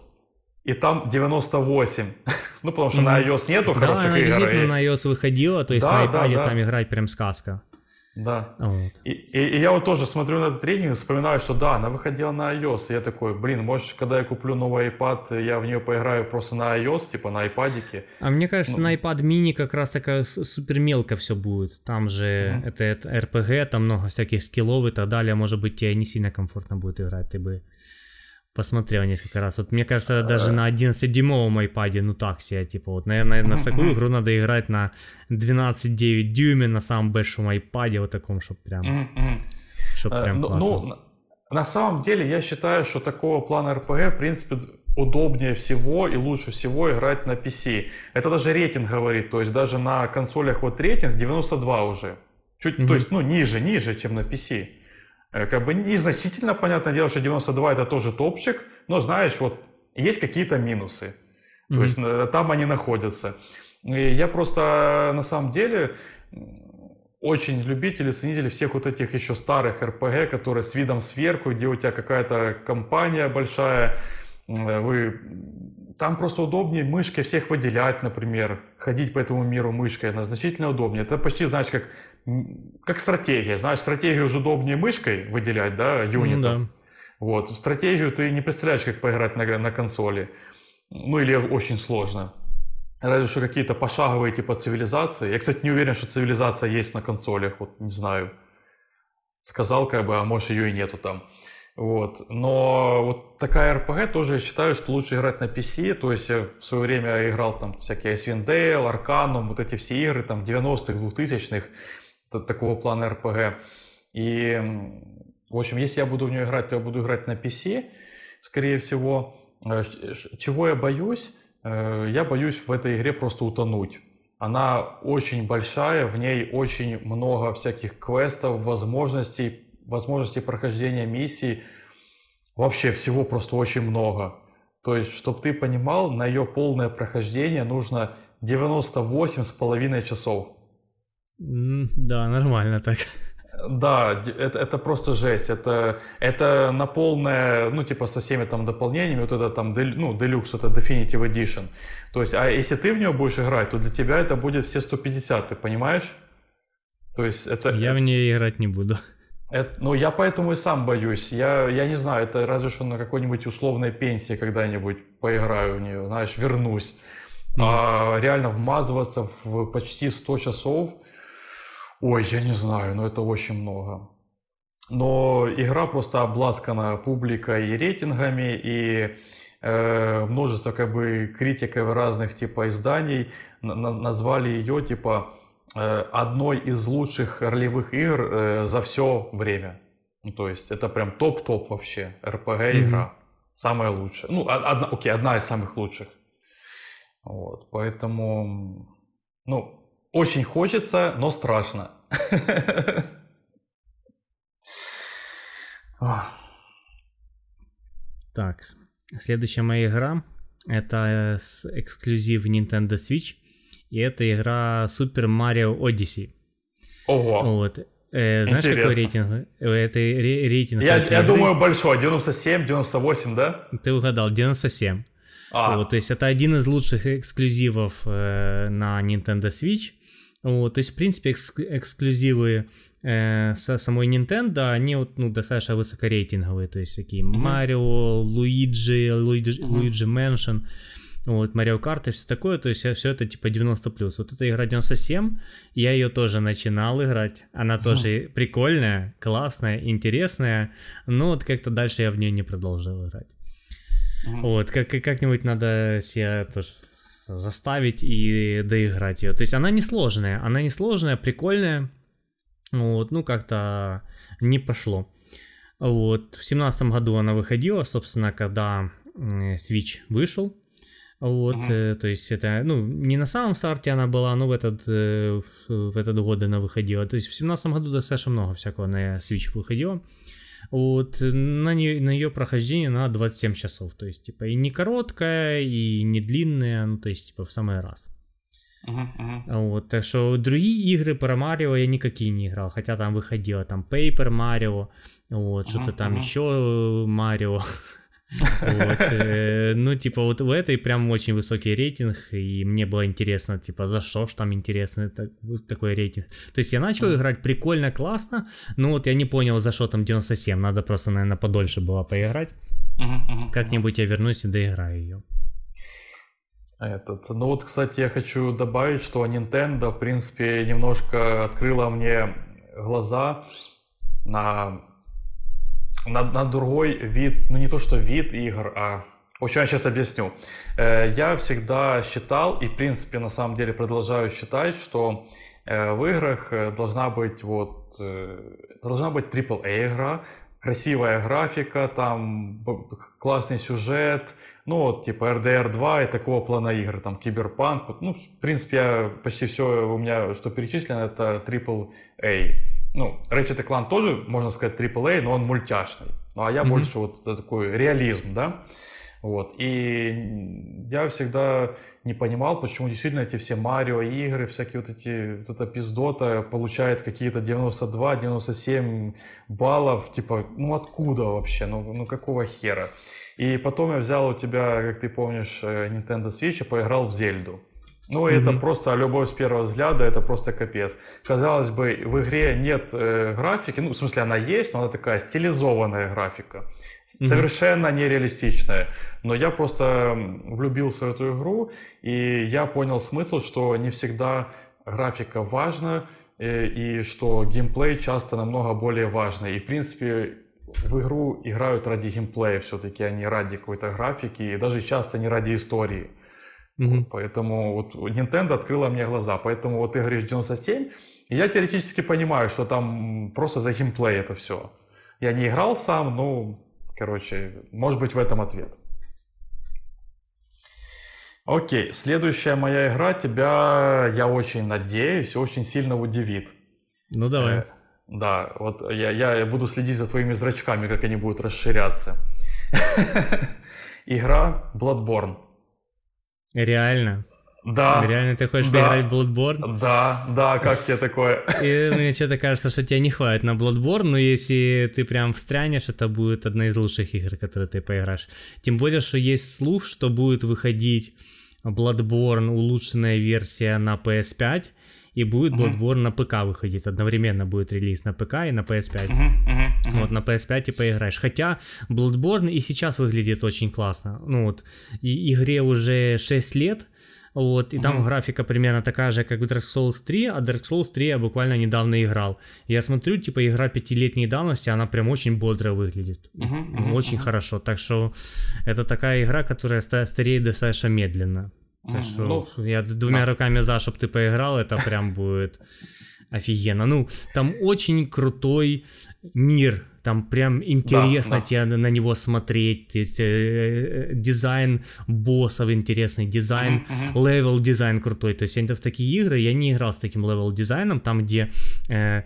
A: И там 98. ну, потому что на
B: Мгм.
A: iOS нету
B: Да,
A: хороших
B: она
A: игр.
B: действительно
A: и-
B: на iOS выходила, то есть
A: Да,
B: на
A: да,
B: iPad
A: да.
B: там играть прям сказка.
A: Да.
B: Вот.
A: И, и- и я вот тоже смотрю на этот рейтинг и вспоминаю, что да, она выходила на iOS. И я такой, блин, может, когда я куплю новый iPad, я в нее поиграю просто на iOS, типа на iPadике.
B: А мне кажется,
A: Ну.
B: на iPad mini как раз такая супер мелко все будет. Там же
A: Мгм.
B: это, это RPG, там много всяких скиллов и так далее. Может быть, тебе не сильно комфортно будет играть. Ты бы посмотрел несколько раз. Вот мне кажется, даже на 11-дюймовом iPad, ну так себе, типа, вот, наверное, на такую игру надо играть на 12,9 дюйме на самом большом iPad, вот таком, чтобы прям,
A: М-м.
B: чтоб
A: Э,
B: прям
A: ну,
B: классно.
A: ну, на- самом деле, я считаю, что такого плана RPG, в принципе, удобнее всего и лучше всего играть на PC. Это даже рейтинг говорит, то есть даже на консолях вот рейтинг 92 уже. Чуть,
B: Мгм.
A: то есть, ну, ниже, ниже, чем на PC. Э, Как бы незначительно, понятное дело, что 92 это тоже топчик, но знаешь, вот есть какие-то минусы. То
B: Мгм.
A: есть э, там они находятся. И я просто на самом деле очень любитель и ценитель всех вот этих еще старых РПГ, которые с видом сверху, где у тебя какая-то компания большая, э, вы там просто удобнее мышкой всех выделять, например, ходить по этому миру мышкой, она значительно удобнее. Это почти, знаешь, как, как стратегия. Знаешь, стратегию уже удобнее мышкой выделять, да, юнитов.
B: Ну да.
A: Вот, в стратегию ты не представляешь, как поиграть на, на консоли. Ну или очень сложно. Разве что какие-то пошаговые типа цивилизации. Я, кстати, не уверен, что цивилизация есть на консолях, вот не знаю. Сказал как бы, а может ее и нету там. Вот. Но вот такая RPG тоже я считаю, что лучше играть на PC. То есть я в свое время играл там всякие Icewind Dale, Arcanum, вот эти все игры там 90-х, 2000-х, т- такого плана RPG. И, в общем, если я буду в нее играть, то я буду играть на PC, скорее всего. Чего я боюсь? Я боюсь в этой игре просто утонуть. Она очень большая, в ней очень много всяких квестов, возможностей, возможностей прохождения миссий. Вообще всего просто очень много. То есть, чтобы ты понимал, на ее полное прохождение нужно 98 с половиной часов.
B: Да, нормально так.
A: Да, это, это просто жесть. Это, это на полное, ну, типа, со всеми там дополнениями, вот это там, ну, Deluxe, это Definitive Edition. То есть, а если ты в нее будешь играть, то для тебя это будет все 150, ты понимаешь? То есть, это...
B: Я в нее играть не буду.
A: Это, ну, я поэтому и сам боюсь. Я, я не знаю, это разве что на какой-нибудь условной пенсии когда-нибудь поиграю в нее, знаешь, вернусь. Mm. А реально вмазываться в почти 100 часов, ой, я не знаю, но это очень много. Но игра просто обласкана публикой и рейтингами, и э, множество как бы критиков разных типа изданий на- назвали ее типа Э, одной из лучших ролевых игр э, за все время. Ну, то есть это прям топ-топ вообще. RPG игра. Mm-hmm. Самая лучшая. Ну, одна, окей, одна из самых лучших. Вот, поэтому, ну, очень хочется, но страшно.
B: Так, следующая моя игра это эксклюзив Nintendo Switch и это игра Super Mario Odyssey.
A: Ого.
B: Вот. Э, знаешь, Интересно. какой рейтинг? Это рейтинг.
A: Я, я думаю, большой. 97, 98, да?
B: Ты угадал, 97. А. Вот, то есть это один из лучших эксклюзивов э, на Nintendo Switch. Вот, то есть, в принципе, экск- эксклюзивы э, со самой Nintendo, они вот, ну, достаточно высокорейтинговые. То есть, такие Марио. Луиджи, Луиджи, Mansion вот, Mario Kart и все такое, то есть все это типа 90+. плюс. Вот эта игра 97, я ее тоже начинал играть, она тоже прикольная, классная, интересная, но вот как-то дальше я в нее не продолжил играть. Вот, как, как-нибудь надо себя тоже заставить и доиграть ее. То есть она не сложная, она не сложная, прикольная, вот, ну как-то не пошло. Вот, в семнадцатом году она выходила, собственно, когда Switch вышел, вот, mm-hmm. э, то есть это, ну, не на самом старте она была, но в этот, э, в этот год она выходила. То есть в семнадцатом году достаточно много всякого на Switch выходило. Вот, на, нее, на ее прохождение на 27 часов. То есть, типа, и не короткая, и не длинная, ну, то есть, типа, в самый раз.
A: Uh-huh, uh-huh.
B: Вот, так что другие игры про Марио я никакие не играл, хотя там выходило там Paper Mario, вот, uh-huh, что-то там еще Марио. Вот, э, ну, типа, вот в этой прям очень высокий рейтинг, и мне было интересно, типа, за что ж там интересно так, такой рейтинг. То есть я начал играть прикольно, классно, но вот я не понял, за что там 97, надо просто, наверное, подольше было поиграть. Как-нибудь я вернусь и доиграю ее.
A: Этот, ну вот, кстати, я хочу добавить, что Nintendo, в принципе, немножко открыла мне глаза на на, на другой вид, ну не то что вид игр, а общем, я сейчас объясню. Э, я всегда считал, и в принципе на самом деле продолжаю считать, что э, в играх э, должна быть вот должна быть AAA игра, красивая графика, там классный сюжет, ну вот типа RDR 2 и такого плана игры, там Киберпанк. Ну, в принципе, я, почти все у меня, что перечислено, это AAA ну, Ratchet Clank тоже, можно сказать, AAA, но он мультяшный. Ну, а я mm-hmm. больше вот такой реализм, да. Вот. И я всегда не понимал, почему действительно эти все Марио игры, всякие вот эти, вот эта пиздота получает какие-то 92-97 баллов, типа, ну откуда вообще, ну, ну какого хера? И потом я взял у тебя, как ты помнишь, э, Nintendo Switch и поиграл в Зельду. Ну, mm-hmm. это просто любовь с первого взгляда, это просто капец. Казалось бы, в игре нет э, графики, ну, в смысле, она есть, но она такая стилизованная графика, mm-hmm. совершенно нереалистичная. Но я просто влюбился в эту игру, и я понял смысл, что не всегда графика важна, э, и что геймплей часто намного более важный. И, в принципе, в игру играют ради геймплея все-таки, а не ради какой-то графики, и даже часто не ради истории. Mm-hmm. Вот, поэтому вот Nintendo открыла мне глаза. Поэтому вот ты говоришь 97, и я теоретически понимаю, что там просто за геймплей это все. Я не играл сам, ну, короче, может быть в этом ответ. Окей, следующая моя игра тебя, я очень надеюсь, очень сильно удивит.
B: Ну давай.
A: Э, да, вот я, я буду следить за твоими зрачками, как они будут расширяться. Игра Bloodborne.
B: Реально?
A: Да.
B: Реально ты хочешь
A: да,
B: поиграть в Bloodborne?
A: Да, да, как тебе такое?
B: И мне что-то кажется, что тебе не хватит на Bloodborne, но если ты прям встрянешь, это будет одна из лучших игр, которые ты поиграешь. Тем более, что есть слух, что будет выходить Bloodborne улучшенная версия на PS5, и будет Bloodborne на ПК выходить. Одновременно будет релиз на ПК и на PS5. Вот на PS5 и поиграешь. Хотя Bloodborne и сейчас выглядит очень классно. Ну вот, и игре уже 6 лет, вот, и там
A: Мгм.
B: графика примерно такая же, как в Dark Souls 3, а Dark Souls 3 я буквально недавно играл. Я смотрю, типа, игра пятилетней давности, она прям очень бодро выглядит.
A: Мгм,
B: очень
A: мгм.
B: хорошо. Так что это такая игра, которая ста- стареет достаточно медленно.
A: Мгм.
B: что
A: Ну,
B: я двумя
A: да.
B: руками за, чтобы ты поиграл, это прям будет офигенно. Ну, там очень крутой мир, там прям интересно
A: да.
B: тебе на, него смотреть. То есть э, э, дизайн боссов интересный, дизайн,
A: мгм.
B: level дизайн крутой. То есть это в такие игры я не играл с таким level дизайном, там где э,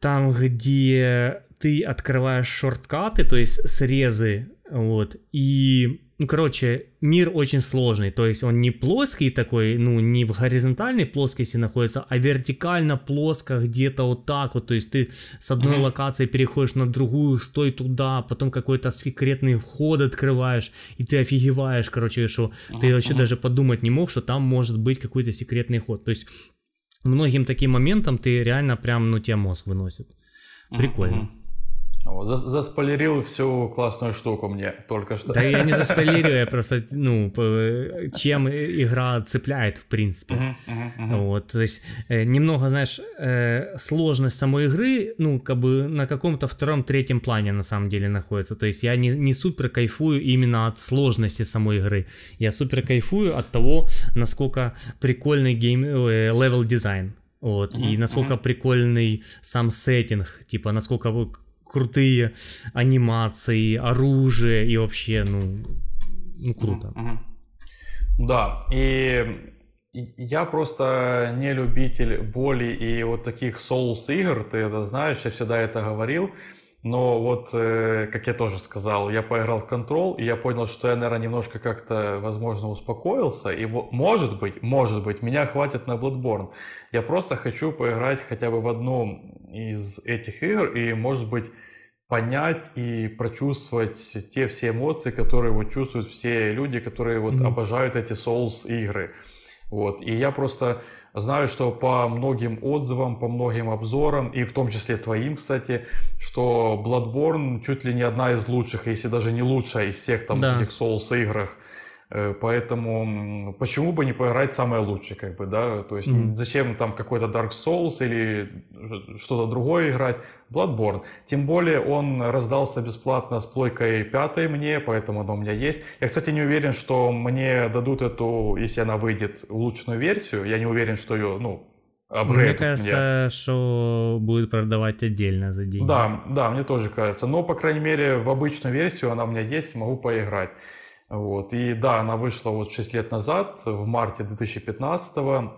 B: там где ты открываешь шорткаты, то есть срезы, вот, и, ну, короче, мир очень сложный, то есть он не плоский такой, ну, не в горизонтальной плоскости находится, а вертикально плоско где-то вот так вот, то есть ты с одной
A: Мгм.
B: локации переходишь на другую, стой туда, потом какой-то секретный вход открываешь, и ты офигеваешь, короче, что ты
A: Мгм,
B: вообще даже подумать не мог, что там может быть какой-то секретный ход, то есть многим таким моментам ты реально прям, ну, тебе мозг выносит. Прикольно.
A: Мгм. Вот, за- заспойлерил всю классную штуку мне только что.
B: Да я не заспойлерю, я просто, ну, чем игра цепляет, в принципе.
A: Мгм, мгм, мгм.
B: Вот, то есть э, немного, знаешь, э, сложность самой игры, ну, как бы на каком-то втором-третьем плане на самом деле находится. То есть я не, не супер кайфую именно от сложности самой игры. Я супер кайфую от того, насколько прикольный game, э, level design. Вот, и
A: Мгм,
B: насколько
A: мгм.
B: прикольный сам сеттинг, типа, насколько крутые анимации, оружие и вообще, ну, ну круто.
A: Да, и я просто не любитель боли и вот таких Souls игр, ты это знаешь, я всегда это говорил. Но вот, э, как я тоже сказал, я поиграл в Control, и я понял, что я, наверное, немножко как-то, возможно, успокоился. И может быть, может быть, меня хватит на Bloodborne. Я просто хочу поиграть хотя бы в одну из этих игр и, может быть, понять и прочувствовать те все эмоции, которые вот чувствуют все люди, которые вот
B: Мгм.
A: обожают эти Souls игры. Вот. И я просто знаю, что по многим отзывам, по многим обзорам, и в том числе твоим, кстати, что Bloodborne чуть ли не одна из лучших, если даже не лучшая из всех там
B: Да.
A: этих Souls играх. Э, Поэтому почему бы не поиграть самое лучшее, как бы, да? То есть
B: Мгм.
A: зачем там какой-то Dark Souls или что-то другое играть? Bloodborne. Тем более он раздался бесплатно с плойкой пятой мне, поэтому оно у меня есть. Я, кстати, не уверен, что мне дадут эту, если она выйдет, улучшенную версию. Я не уверен, что ее, ну,
B: Мне кажется, что будет продавать отдельно за деньги.
A: Да, да, мне тоже кажется. Но, по крайней мере, в обычную версию она у меня есть, могу поиграть. Вот. И да, она вышла вот 6 лет назад, в марте 2015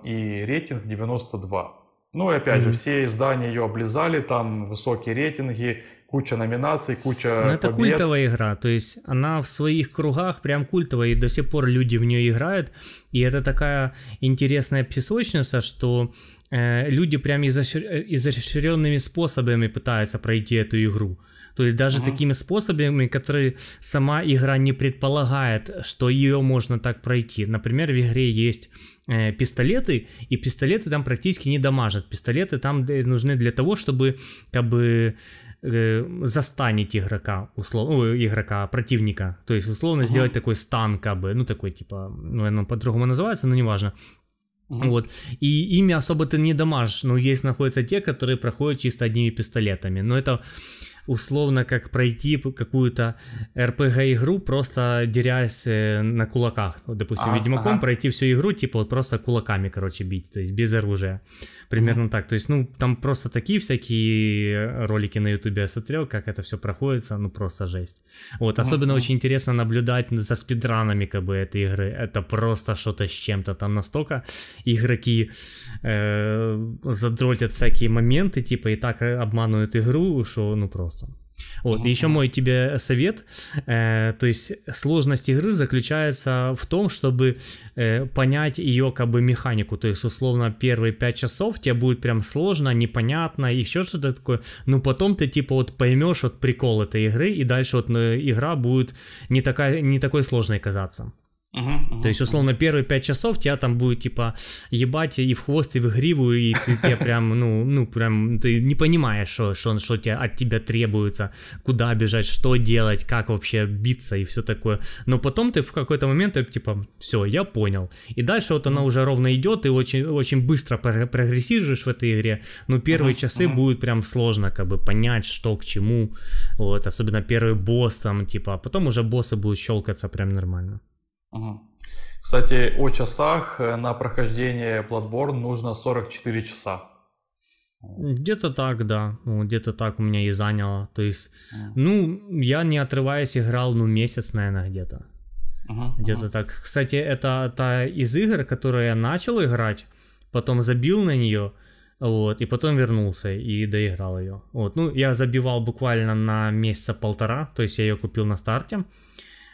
A: и рейтинг 92. Ну и опять же,
B: Мгм.
A: все издания ее облизали, там высокие рейтинги, куча номинаций, куча
B: Но это
A: побед.
B: культовая игра, то есть она в своих кругах прям культовая, и до сих пор люди в нее играют, и это такая интересная песочница, что э, люди прям изощр- э, изощренными способами пытаются пройти эту игру. То есть даже
A: Мгм.
B: такими способами, которые сама игра не предполагает, что ее можно так пройти. Например, в игре есть э, пистолеты, и пистолеты там практически не дамажат. Пистолеты там нужны для того, чтобы как бы э, застанить игрока, условно, ой, игрока, противника. То есть, условно,
A: Мгм.
B: сделать такой стан, как бы, ну, такой, типа, ну, оно по-другому называется, но неважно.
A: Мгм.
B: Вот. И ими особо ты не дамажишь, но есть находятся те, которые проходят чисто одними пистолетами. Но это условно как пройти какую-то RPG-игру, просто дерясь э, на кулаках. Вот, допустим,
A: А,
B: Ведьмаком
A: ага.
B: пройти всю игру, типа вот просто кулаками, короче, бить, то есть без оружия. Примерно так. То есть, ну, там просто такие всякие ролики на ютубе я смотрел, как это все проходится, ну, просто жесть. Вот, особенно очень интересно наблюдать за спидранами, как бы, этой игры. Это просто что-то с чем-то. Там настолько игроки э, задротят всякие моменты, типа, и так обманывают игру, что, ну, просто. Вот, и еще мой тебе совет, э, то есть сложность игры заключается в том, чтобы э, понять ее как бы механику, то есть условно первые 5 часов тебе будет прям сложно, непонятно, еще что-то такое, но потом ты типа вот поймешь вот прикол этой игры, и дальше вот э, игра будет не, такая, не такой сложной казаться.
A: Мгм, мгм,
B: То есть, условно, первые 5 часов тебя там будет, типа, ебать и в хвост, и в гриву, и ты, тебе прям, ну, ну, прям, ты не понимаешь, что, что, что тебе, от тебя требуется, куда бежать, что делать, как вообще биться и все такое. Но потом ты в какой-то момент, ты, типа, все, я понял. И дальше вот она уже ровно идет, и очень, очень быстро про- прогрессируешь в этой игре, но первые
A: Мгм,
B: часы
A: мгм.
B: будет прям сложно, как бы, понять, что к чему, вот, особенно первый босс там, типа, а потом уже боссы будут щелкаться прям нормально.
A: Кстати, о часах э, на прохождение Bloodborne нужно 44 часа.
B: Где-то так, да. Ну, где-то так у меня и заняло. То есть, ну, я не отрываясь играл, ну, месяц, наверное, где-то.
A: мгм,
B: Где-то
A: мгм.
B: так. Кстати, это та из игр, которые я начал играть, потом забил на нее, вот, и потом вернулся и доиграл ее. Вот, ну, я забивал буквально на месяца полтора, то есть я ее купил на старте,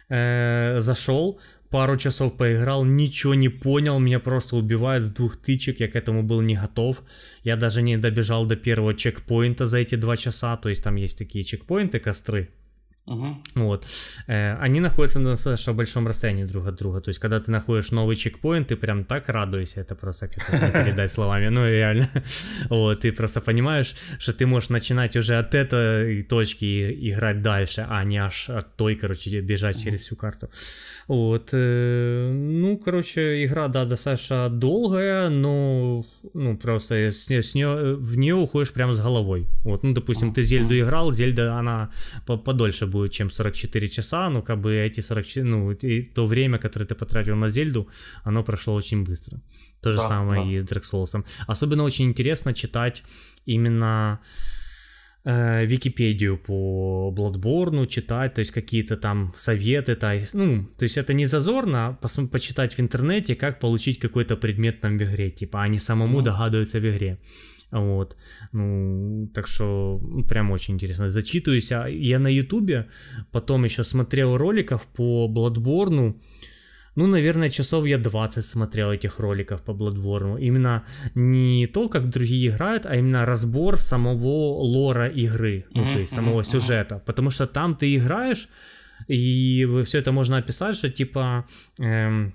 B: э, зашел, пару часов поиграл, ничего не понял, меня просто убивает с двух тычек, я к этому был не готов. Я даже не добежал до первого чекпоинта за эти два часа, то есть там есть такие чекпоинты, костры,
A: Мгм,
B: вот. Э, они находятся на достаточно большом расстоянии друг от друга. То есть, когда ты находишь новый чекпоинт, ты прям так радуешься. Это просто как передать словами. Ну, реально. Вот, ты просто понимаешь, что ты можешь начинать уже от этой точки и играть дальше, а не аж от той, короче, бежать через всю карту. Вот. Ну, короче, игра, да, достаточно долгая, но ну, просто с, с неё- в нее уходишь прям с головой. Вот, ну, допустим, ты Зельду играл, Зельда, она по- подольше будет, чем 44 часа, но как бы эти 44, ну, то время, которое ты потратил на Зельду, оно прошло очень быстро. То же
A: Да,
B: самое
A: да.
B: и с Souls. Особенно очень интересно читать именно э, Википедию по Bloodborne читать, то есть какие-то там советы, то есть, ну, то есть это не зазорно пос- почитать в интернете, как получить какой-то предмет там в игре, типа, а не самому догадываться в игре. Вот, ну, так что ну, прям очень интересно. Зачитываюсь, а я на ютубе потом еще смотрел роликов по Bloodborne, ну, наверное, часов я 20 смотрел этих роликов по Bloodborne. Именно не то, как другие играют, а именно разбор самого лора игры, ну, то есть самого сюжета. Потому что там ты играешь, и все это можно описать, что типа... эм,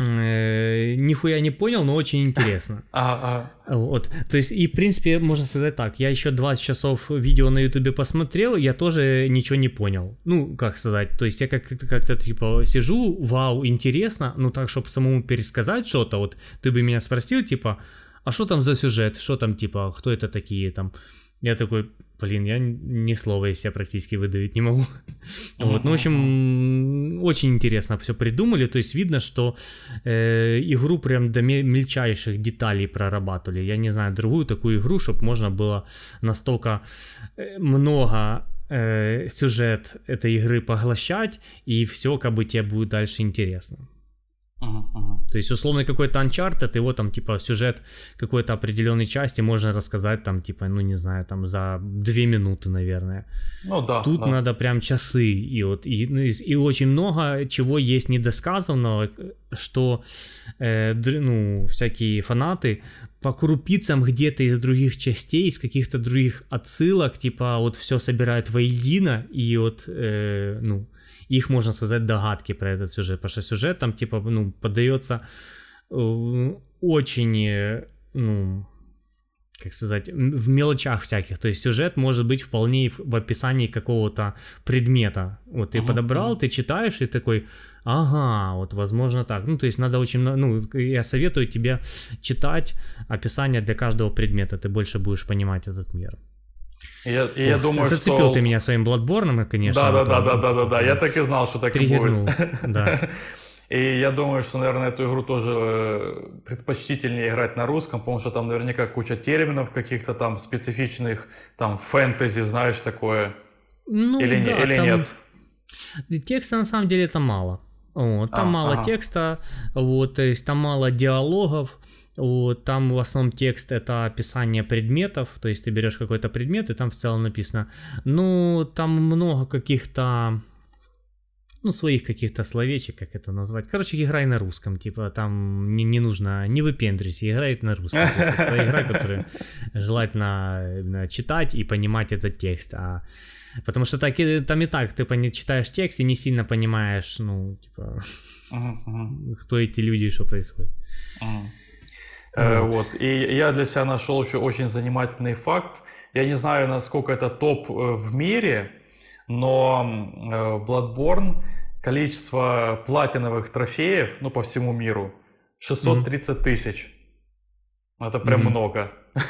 B: нихуя не понял, но очень интересно.
A: А, а,
B: Вот, то есть, и в принципе, можно сказать так, я еще 20 часов видео на ютубе посмотрел, я тоже ничего не понял. Ну, как сказать, то есть я как- как-то типа сижу, вау, интересно, ну так, чтобы самому пересказать что-то, вот ты бы меня спросил, типа, а что там за сюжет, что там, типа, кто это такие там? Я такой, блин, я ни слова из себя практически выдавить не могу. Вот, ну, в общем, очень интересно все придумали, то есть видно, что э, игру прям до ме- мельчайших деталей прорабатывали. Я не знаю другую такую игру, чтобы можно было настолько э, много э, сюжет этой игры поглощать, и все как бы тебе будет дальше интересно. То есть, условно, какой-то Uncharted, его там, типа, сюжет какой-то определенной части можно рассказать, там, типа, ну, не знаю, там, за две минуты, наверное.
A: Ну да.
B: Тут
A: да.
B: надо прям часы, и вот, и, ну, и, очень много чего есть недосказанного, что, э, ну, всякие фанаты по крупицам где-то из других частей, из каких-то других отсылок, типа, вот все собирают воедино, и вот, э, ну, их, можно сказать, догадки про этот сюжет, потому что сюжет там, типа, ну, подается очень, ну, как сказать, в мелочах всяких. То есть сюжет может быть вполне в, описании какого-то предмета. Вот ты
A: Мгм,
B: подобрал,
A: мгм.
B: ты читаешь и такой, ага, вот возможно так. Ну, то есть надо очень, ну, я советую тебе читать описание для каждого предмета, ты больше будешь понимать этот мир.
A: И я, и я
B: Ох,
A: думаю,
B: Зацепил
A: что...
B: ты меня своим Bloodborne, конечно.
A: Да, да,
B: вот,
A: да,
B: а,
A: да, да, да, да. Я так и знал, что так и
B: Триггернул,
A: будет.
B: да.
A: И я думаю, что, наверное, эту игру тоже э, предпочтительнее играть на русском, потому что там наверняка куча терминов каких-то там специфичных, там фэнтези, знаешь, такое.
B: Ну,
A: или не-
B: да,
A: или
B: там
A: нет?
B: Текста на самом деле это мало. Вот, там
A: А,
B: мало
A: ага.
B: текста, вот, то есть там мало диалогов, там в основном текст это описание предметов, то есть ты берешь какой-то предмет и там в целом написано. Ну, там много каких-то ну, своих каких-то словечек, как это назвать. Короче, играй на русском, типа, там не, не нужно, не выпендривайся, играй на русском. То есть это игра, которую желательно э, читать и понимать этот текст, а Потому что так, и- там и так ты читаешь текст и не сильно понимаешь, ну, типа,
A: Мгм, мгм,
B: кто эти люди и что происходит.
A: мгм. Э,
B: Вот.
A: И я для себя нашел еще очень занимательный факт. Я не знаю, насколько это топ э, в мире, но э, Bloodborne количество платиновых трофеев, ну, по всему миру, 630 тысяч. Это прям много.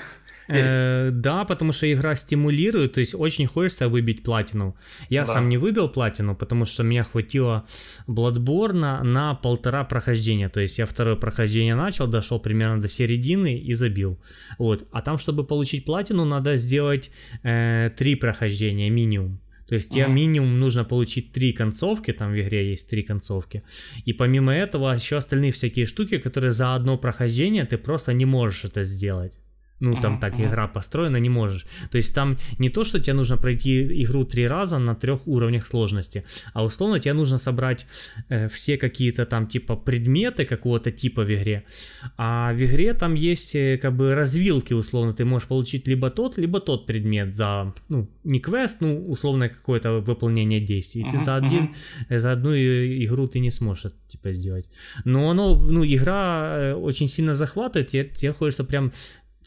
B: Э, да, потому что игра стимулирует, то есть очень хочется выбить платину. Я
A: Да.
B: сам не выбил платину, потому что меня хватило Bloodborne на полтора прохождения. То есть я второе прохождение начал, дошел примерно до середины и забил. Вот. А там, чтобы получить платину, надо сделать э, три прохождения минимум. То есть тебе минимум нужно получить три концовки, там в игре есть три концовки. И помимо этого еще остальные всякие штуки, которые за одно прохождение ты просто не можешь это сделать. Ну, там так игра построена, не можешь. То есть там не то, что тебе нужно пройти игру три раза на трех уровнях сложности, а условно тебе нужно собрать э, все какие-то там типа предметы какого-то типа в игре. А в игре там есть э, как бы развилки, условно. Ты можешь получить либо тот, либо тот предмет за, ну, не квест, ну, условно какое-то выполнение действий. И ты за один э, за одну игру ты не сможешь типа сделать. Но оно, ну, игра э, очень сильно захватывает, тебе, тебе хочется прям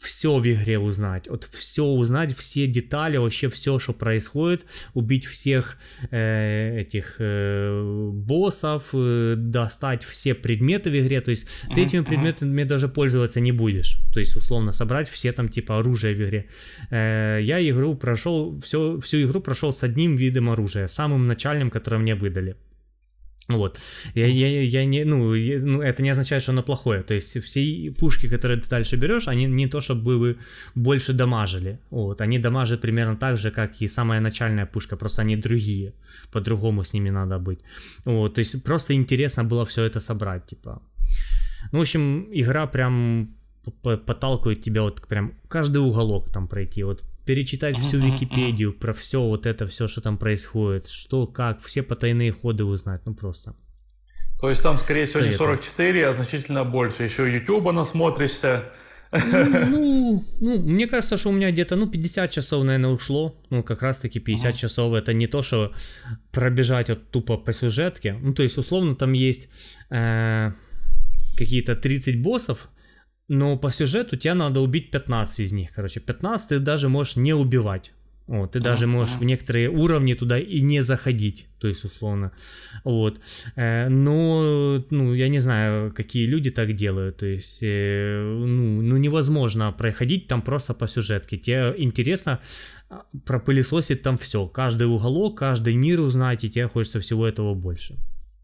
B: все в игре узнать, вот все узнать, все детали, вообще все, что происходит, убить всех э, этих э, боссов, э, достать все предметы в игре, то есть ты этими предметами даже пользоваться не будешь, то есть условно собрать все там типа оружие в игре. Э, я игру прошел, всю, всю игру прошел с одним видом оружия, самым начальным, которое мне выдали. Вот. Я, я, я не, ну, я- ну, это не означает, что оно плохое. То есть все пушки, которые ты дальше берешь, они не то чтобы вы больше дамажили. Вот. Они дамажат примерно так же, как и самая начальная пушка, просто они другие. По-другому с ними надо быть. Вот. То есть просто интересно было все это собрать, типа. Ну, в общем, игра прям подталкивает тебя вот прям каждый уголок там пройти, вот перечитать всю Википедию про все вот это, все, что там происходит, что, как, все потайные ходы узнать, ну просто.
A: То есть там, скорее всего, не
B: Советую.
A: 44, а значительно больше. Еще Ютуба насмотришься.
B: Ну, ну, мне кажется, что у меня где-то, ну, 50 часов, наверное, ушло. Ну, как раз-таки 50
A: Ага.
B: часов это не то, что пробежать вот тупо по сюжетке. Ну, то есть, условно, там есть э, какие-то 30 боссов, но по сюжету тебе надо убить 15 из них, короче. 15 ты даже можешь не убивать. Вот, ты даже можешь в некоторые уровни туда и не заходить, то есть условно. Вот. Э, но, ну, я не знаю, какие люди так делают. То есть, э, ну, ну, невозможно проходить там просто по сюжетке. Тебе интересно а, пропылесосить там все. Каждый уголок, каждый мир узнать, и тебе хочется всего этого больше.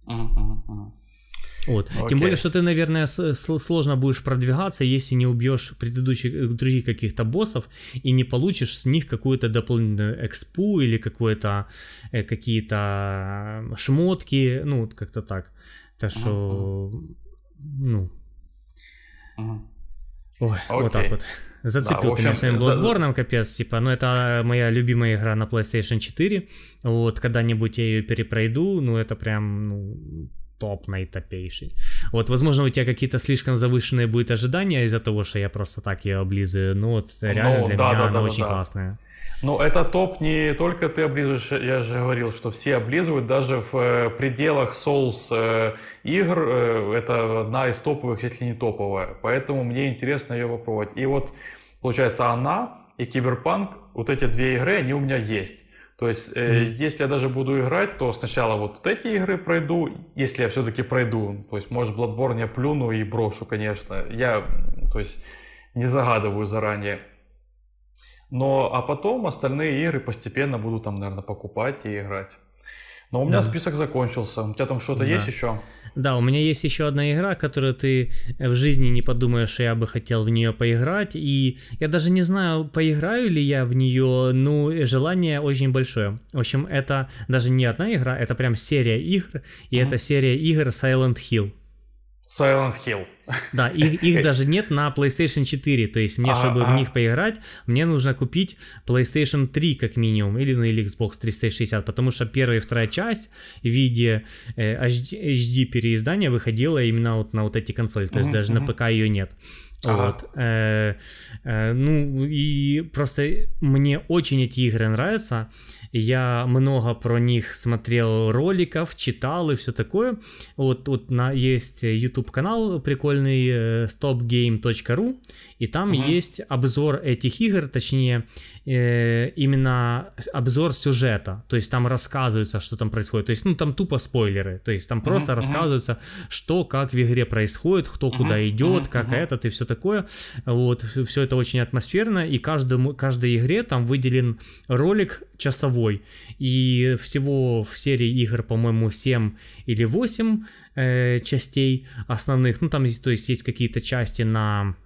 A: Мгм, мгм, мгм.
B: Вот. Тем
A: Окей.
B: более, что ты, наверное, сложно будешь продвигаться, если не убьешь предыдущих э, других каких-то боссов и не получишь с них какую-то дополнительную экспу или какое-то э, какие-то шмотки, ну вот как-то так. Так что, ну,
A: Мгм.
B: ой, вот
A: Окей.
B: так вот. Зацепил
A: Да,
B: ты меня
A: общем,
B: своим
A: за-
B: Bloodborne, капец, типа, ну это моя любимая игра на PlayStation 4, вот, когда-нибудь я ее перепройду, ну это прям, ну, топ наитопейший. Вот, возможно, у тебя какие-то слишком завышенные будут ожидания из-за того, что я просто так ее облизываю, но вот реально для
A: Ну, да,
B: меня
A: да,
B: она
A: да,
B: очень
A: да.
B: классная.
A: Но это топ не только ты облизываешь, я же говорил, что все облизывают, даже в э, пределах Souls э, игр э, это одна из топовых, если не топовая. Поэтому мне интересно ее попробовать. И вот, получается, она и Киберпанк, вот эти две игры, они у меня есть. То есть, э,
B: Мгм.
A: если я даже буду играть, то сначала вот эти игры пройду, если я все-таки пройду. То есть, может, Bloodborne я плюну и брошу, конечно. Я, то есть, не загадываю заранее. Но, а потом остальные игры постепенно буду там, наверное, покупать и играть. Но у меня
B: Да.
A: список закончился. У тебя там что-то
B: Да.
A: есть еще?
B: Да, у меня есть еще одна игра, которую ты в жизни не подумаешь, я бы хотел в нее поиграть. И я даже не знаю, поиграю ли я в нее, но желание очень большое. В общем, это даже не одна игра, это прям серия игр. И
A: Мгм.
B: это серия игр Silent Hill.
A: Silent Hill.
B: Да, их, их даже нет на PlayStation 4, то есть мне,
A: Ага,
B: чтобы в
A: ага.
B: них поиграть, мне нужно купить PlayStation 3 как минимум, или, ну, или Xbox 360, потому что первая и вторая часть в виде э, HD, HD переиздания выходила именно вот на вот эти консоли, то есть
A: Мгм,
B: даже на. ПК ее нет.
A: Ага.
B: Вот. э, э, ну, и просто мне очень эти игры нравятся. Я много про них смотрел роликов, читал и все такое. Вот, вот на, есть YouTube канал прикольный э, stopgame.ru, и там
A: Мгм.
B: есть обзор этих игр, точнее, э, именно обзор сюжета. То есть там рассказывается, что там происходит. То есть, ну, там тупо спойлеры. То есть там просто
A: мгм.
B: рассказывается, что, как в игре происходит, кто куда
A: Мгм,
B: идет, как этот и все такое. Вот, все это очень атмосферно, и каждому, каждой игре там выделен ролик часовой. И всего в серии игр, по-моему, 7 или 8 э, частей основных. Ну, там, то есть, есть какие-то части на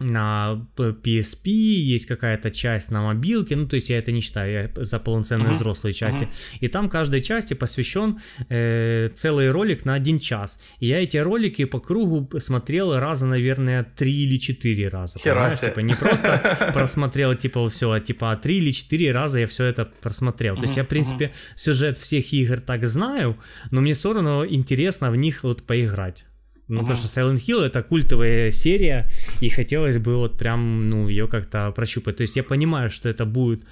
B: на PSP, есть какая-то часть на мобилке, ну то есть я это не считаю, я за полноценные
A: Мгм,
B: взрослые части. И там каждой части посвящен э, целый ролик на один час. И я эти ролики по кругу смотрел раза, наверное, три или четыре раза. Понимаешь? Типа не просто просмотрел типа все, а типа а три или четыре раза я все это просмотрел. То есть я, в принципе, сюжет всех игр так знаю, но мне все равно интересно в них вот поиграть. Ну, потому
A: Мгм.
B: что Silent Hill это культовая серия, и хотелось бы вот прям, ну, ее как-то прощупать. То есть я понимаю, что это будут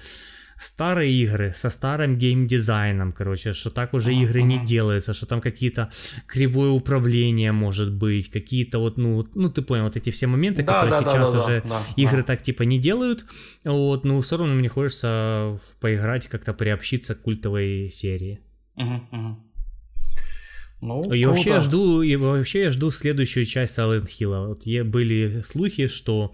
B: старые игры со старым геймдизайном, короче, что так уже
A: Мгм,
B: игры не делаются, что там какие-то кривое управление может быть, какие-то вот, ну, ну ты понял, вот эти все моменты,
A: Да,
B: которые
A: да, да,
B: сейчас
A: да,
B: уже
A: да,
B: игры
A: да.
B: так типа не делают, вот, ну, все равно мне хочется поиграть, как-то приобщиться к культовой серии.
A: Мгм. Ну,
B: И вообще я
A: круто.
B: жду, и вообще я жду следующую часть Silent Hill. Вот были слухи, что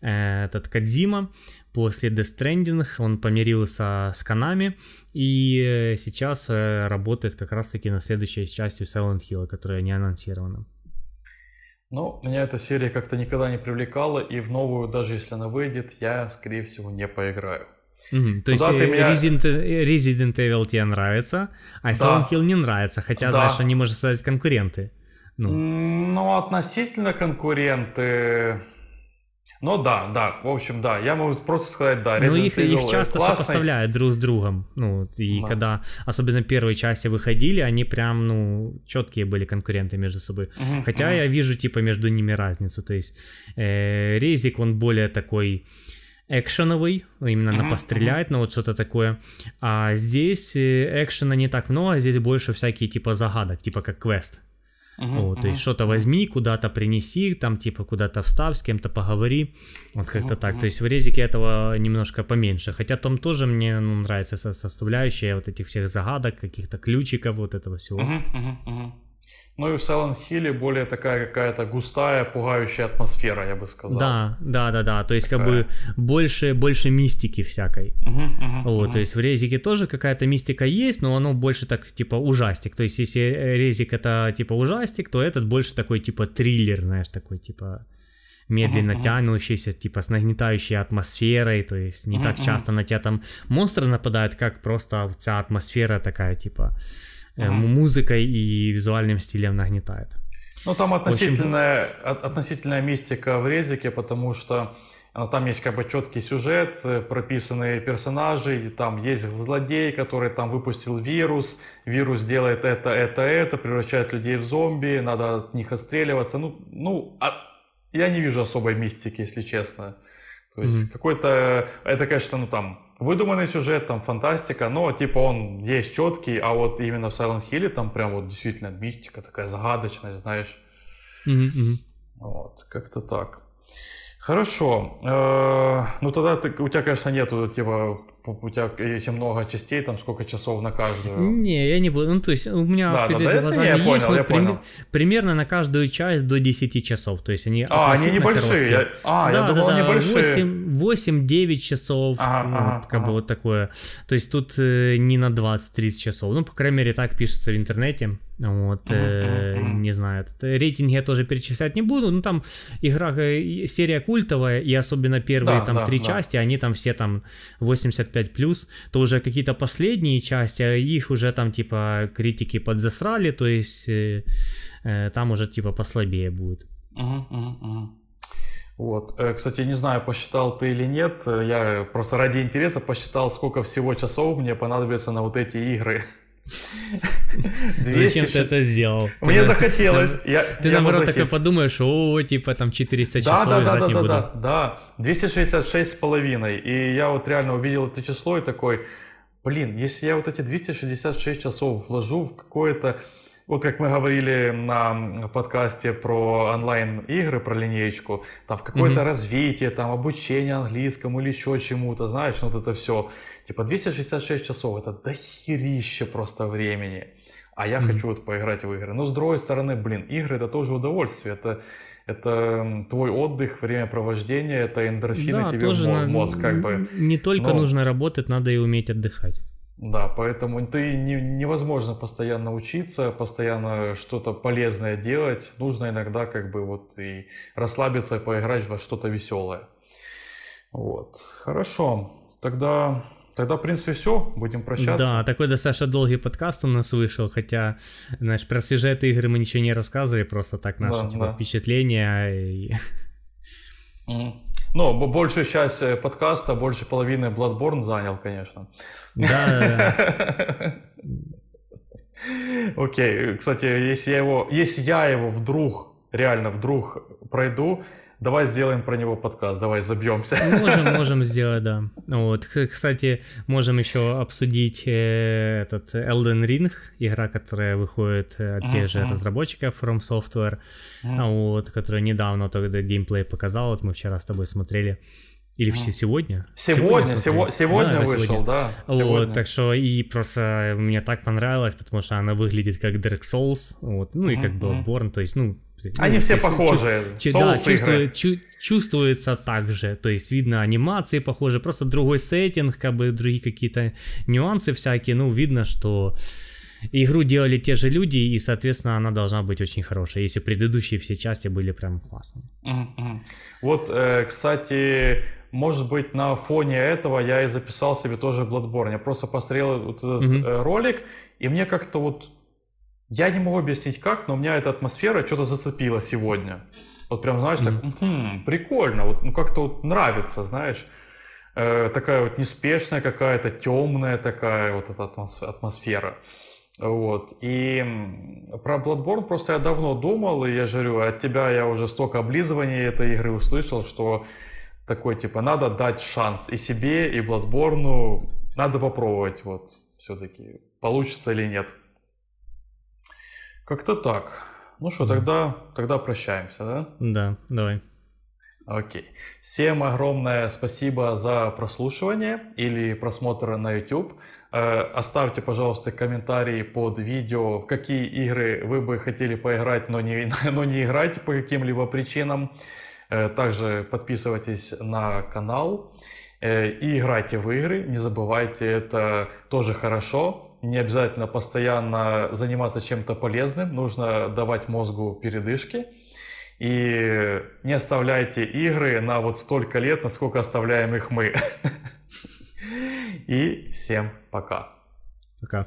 B: э, этот Кадзима после Death Stranding он помирился с Канами и э, сейчас э, работает как раз-таки на следующей частью Silent Hill, которая не анонсирована.
A: Ну, меня эта серия как-то никогда не привлекала, и в новую, даже если она выйдет, я, скорее всего, не поиграю.
B: Мгм, То есть
A: Куда ты
B: э,
A: меня-
B: Resident, Resident Evil тебе нравится, а Silent Hill не нравится, хотя,
A: Да.
B: знаешь, они, можно сказать, конкуренты. Ну,
A: Ну, относительно конкуренты... Ну да, да, в общем, да, я могу просто сказать, да,
B: Ну,
A: Resident
B: их,
A: Evil
B: их часто
A: классный.
B: сопоставляют друг с другом. Ну, и
A: Да.
B: когда, особенно первые части выходили, они прям, ну, четкие были конкуренты между собой.
A: Мгм,
B: Хотя
A: мгм.
B: я вижу, типа, между ними разницу. То есть, э, Резик, он более такой экшеновый, именно на
A: Мгм,
B: пострелять, ну вот что-то такое. А здесь э, экшена не так много, здесь больше всякие типа загадок, типа как квест.
A: Мгм,
B: Вот, то есть что-то возьми, куда-то принеси, там типа куда-то встав, с кем-то поговори, вот как-то
A: Мгм,
B: так. То есть в резике этого немножко поменьше, хотя там тоже мне ну, нравится со- составляющая вот этих всех загадок, каких-то ключиков, вот этого всего.
A: Мгм, мгм. Ну и в Silent Hill более такая какая-то густая, пугающая атмосфера, я бы сказал.
B: Да, да, да, да. То есть как
A: Такая.
B: бы больше, больше мистики всякой.
A: Мгм, мгм,
B: Вот,
A: мгм.
B: то есть в резике тоже какая-то мистика есть, но оно больше так типа ужастик. То есть если резик это типа ужастик, то этот больше такой типа триллер, знаешь, такой типа медленно
A: мгм.
B: тянущийся, типа с нагнетающей атмосферой, то есть не
A: Мгм,
B: так часто на тебя там монстры нападают, как просто вся атмосфера такая типа
A: Мгм.
B: музыкой и визуальным стилем нагнетает.
A: Ну, там
B: общем-
A: относительная, от- относительная мистика в резике, потому что а, там есть как бы четкий сюжет, э, прописанные персонажи, и там есть злодей, который там выпустил вирус, вирус делает это, это, это, превращает людей в зомби, надо от них отстреливаться. Ну, ну а я не вижу особой мистики, если честно. То есть
B: Мгм.
A: какой-то, это, конечно, ну там выдуманный сюжет, там фантастика, но типа он есть четкий, а вот именно в Silent Hill там прям вот действительно мистика, такая загадочность, знаешь.
B: Мгм.
A: Вот, как-то так. Хорошо. Э, Ну тогда ты- у тебя, конечно, нету типа у тебя, если много частей, там сколько часов на каждую?
B: Не, я не буду. Ну, то есть у меня
A: Да,
B: перед
A: да, да,
B: глазами
A: я
B: есть,
A: понял, я
B: прим-
A: понял.
B: примерно на каждую часть до 10 часов. То есть они
A: А, они небольшие. Я- а,
B: да,
A: я думал,
B: да, да,
A: большие.
B: 8, 8-9 часов,
A: Ага,
B: ну,
A: ага,
B: как бы
A: ага.
B: вот такое. То есть тут э, не на 20-30 часов. Ну, по крайней мере, так пишется в интернете. Вот, э, не знаю. этот рейтинг я тоже перечислять не буду. Ну, там игра, э, серия культовая, и особенно первые
A: Да,
B: там
A: да,
B: три
A: да.
B: части, они там все там 85+, то уже какие-то последние части, а их уже там типа критики подзасрали, то есть э, э, там уже типа послабее будет.
A: Вот. Э, Кстати, не знаю, посчитал ты или нет. э, Я просто ради интереса посчитал, сколько всего часов мне понадобится на вот эти игры. 200
B: Зачем ты это сделал? Ты
A: Мне
B: на-
A: захотелось. Я,
B: Ты
A: я
B: наоборот такой подумаешь, о, типа там 400
A: Да,
B: часов
A: да, да, да,
B: не
A: да,
B: буду.
A: да, да. 266 с половиной. И я вот реально увидел это число и такой, блин, если я вот эти 266 часов вложу в какое-то, вот как мы говорили на подкасте про онлайн-игры, про линеечку, там в какое-то
B: Мгм.
A: развитие, там обучение английскому или еще чему-то, знаешь, вот это все. Типа 266 часов, это дохерище просто времени. А я
B: Мгм.
A: хочу вот поиграть в игры. Но с другой стороны, блин, игры это тоже удовольствие. Это, это твой отдых, времяпровождение, это эндорфины
B: Да,
A: тебе
B: тоже
A: в мо-
B: на-
A: мозг как бы.
B: не только
A: но-
B: нужно работать, надо и уметь отдыхать.
A: Да, поэтому ты не- невозможно постоянно учиться, постоянно что-то полезное делать. Нужно иногда как бы вот и расслабиться, и поиграть во что-то веселое. Вот. Хорошо. Тогда, тогда в принципе все. Будем прощаться.
B: Да, такой достаточно долгий подкаст у нас вышел, хотя, знаешь, про сюжеты игры мы ничего не рассказывали, просто так наши
A: Да,
B: типа,
A: да.
B: впечатления. и-.
A: Ну, бо- большую часть э, подкаста, больше половины Bloodborne занял, конечно.
B: Да.
A: Окей, кстати, если я его, если я его вдруг, реально вдруг пройду, давай сделаем про него подкаст, давай забьемся.
B: Можем, можем сделать, да. Вот, кстати, можем еще обсудить э, этот Elden Ring, игра, которая выходит э, от тех же разработчиков From Software, а вот, которая недавно только геймплей показала, вот мы вчера с тобой смотрели. Или все сегодня?
A: Сегодня,
B: смотрели?
A: сего- сегодня
B: Да,
A: вышел,
B: сегодня.
A: да.
B: Вот,
A: сегодня.
B: так что и просто мне так понравилось, потому что она выглядит как Dark Souls, вот, ну и как Bloodborne, то есть, ну...
A: Они
B: ну,
A: все похожие.
B: чу- да, чувствует, чу- чувствуется так же, то есть видно анимации похожи, просто другой сеттинг, как бы другие какие-то нюансы всякие, ну видно, что игру делали те же люди, и, соответственно, она должна быть очень хорошая, если предыдущие все части были прям классные.
A: Мгм. Вот, э, кстати, может быть, на фоне этого я и записал себе тоже Bloodborne. Я просто посмотрел вот этот э, ролик, и мне как-то вот... Я не могу объяснить как, но у меня эта атмосфера что-то зацепила сегодня. Вот прям, знаешь, так, «Мгм, прикольно, вот, ну как-то вот нравится, знаешь. Э, такая вот неспешная какая-то, темная такая вот эта атмос- атмосфера. Вот. И про Bloodborne просто я давно думал, и я же говорю, от тебя я уже столько облизываний этой игры услышал, что такой, типа, надо дать шанс и себе, и Bloodborne, надо попробовать, вот, все-таки, получится или нет. Как-то так. Ну что,
B: Да.
A: тогда, тогда прощаемся, да?
B: Да, давай.
A: Окей. Всем огромное спасибо за прослушивание или просмотр на YouTube. Э, Оставьте, пожалуйста, комментарии под видео, в какие игры вы бы хотели поиграть, но не, но не играете по каким-либо причинам. Э, Также подписывайтесь на канал э, и играйте в игры. Не забывайте, это тоже хорошо. Не обязательно постоянно заниматься чем-то полезным. Нужно давать мозгу передышки. И не оставляйте игры на вот столько лет, насколько оставляем их мы. И всем пока.
B: Пока.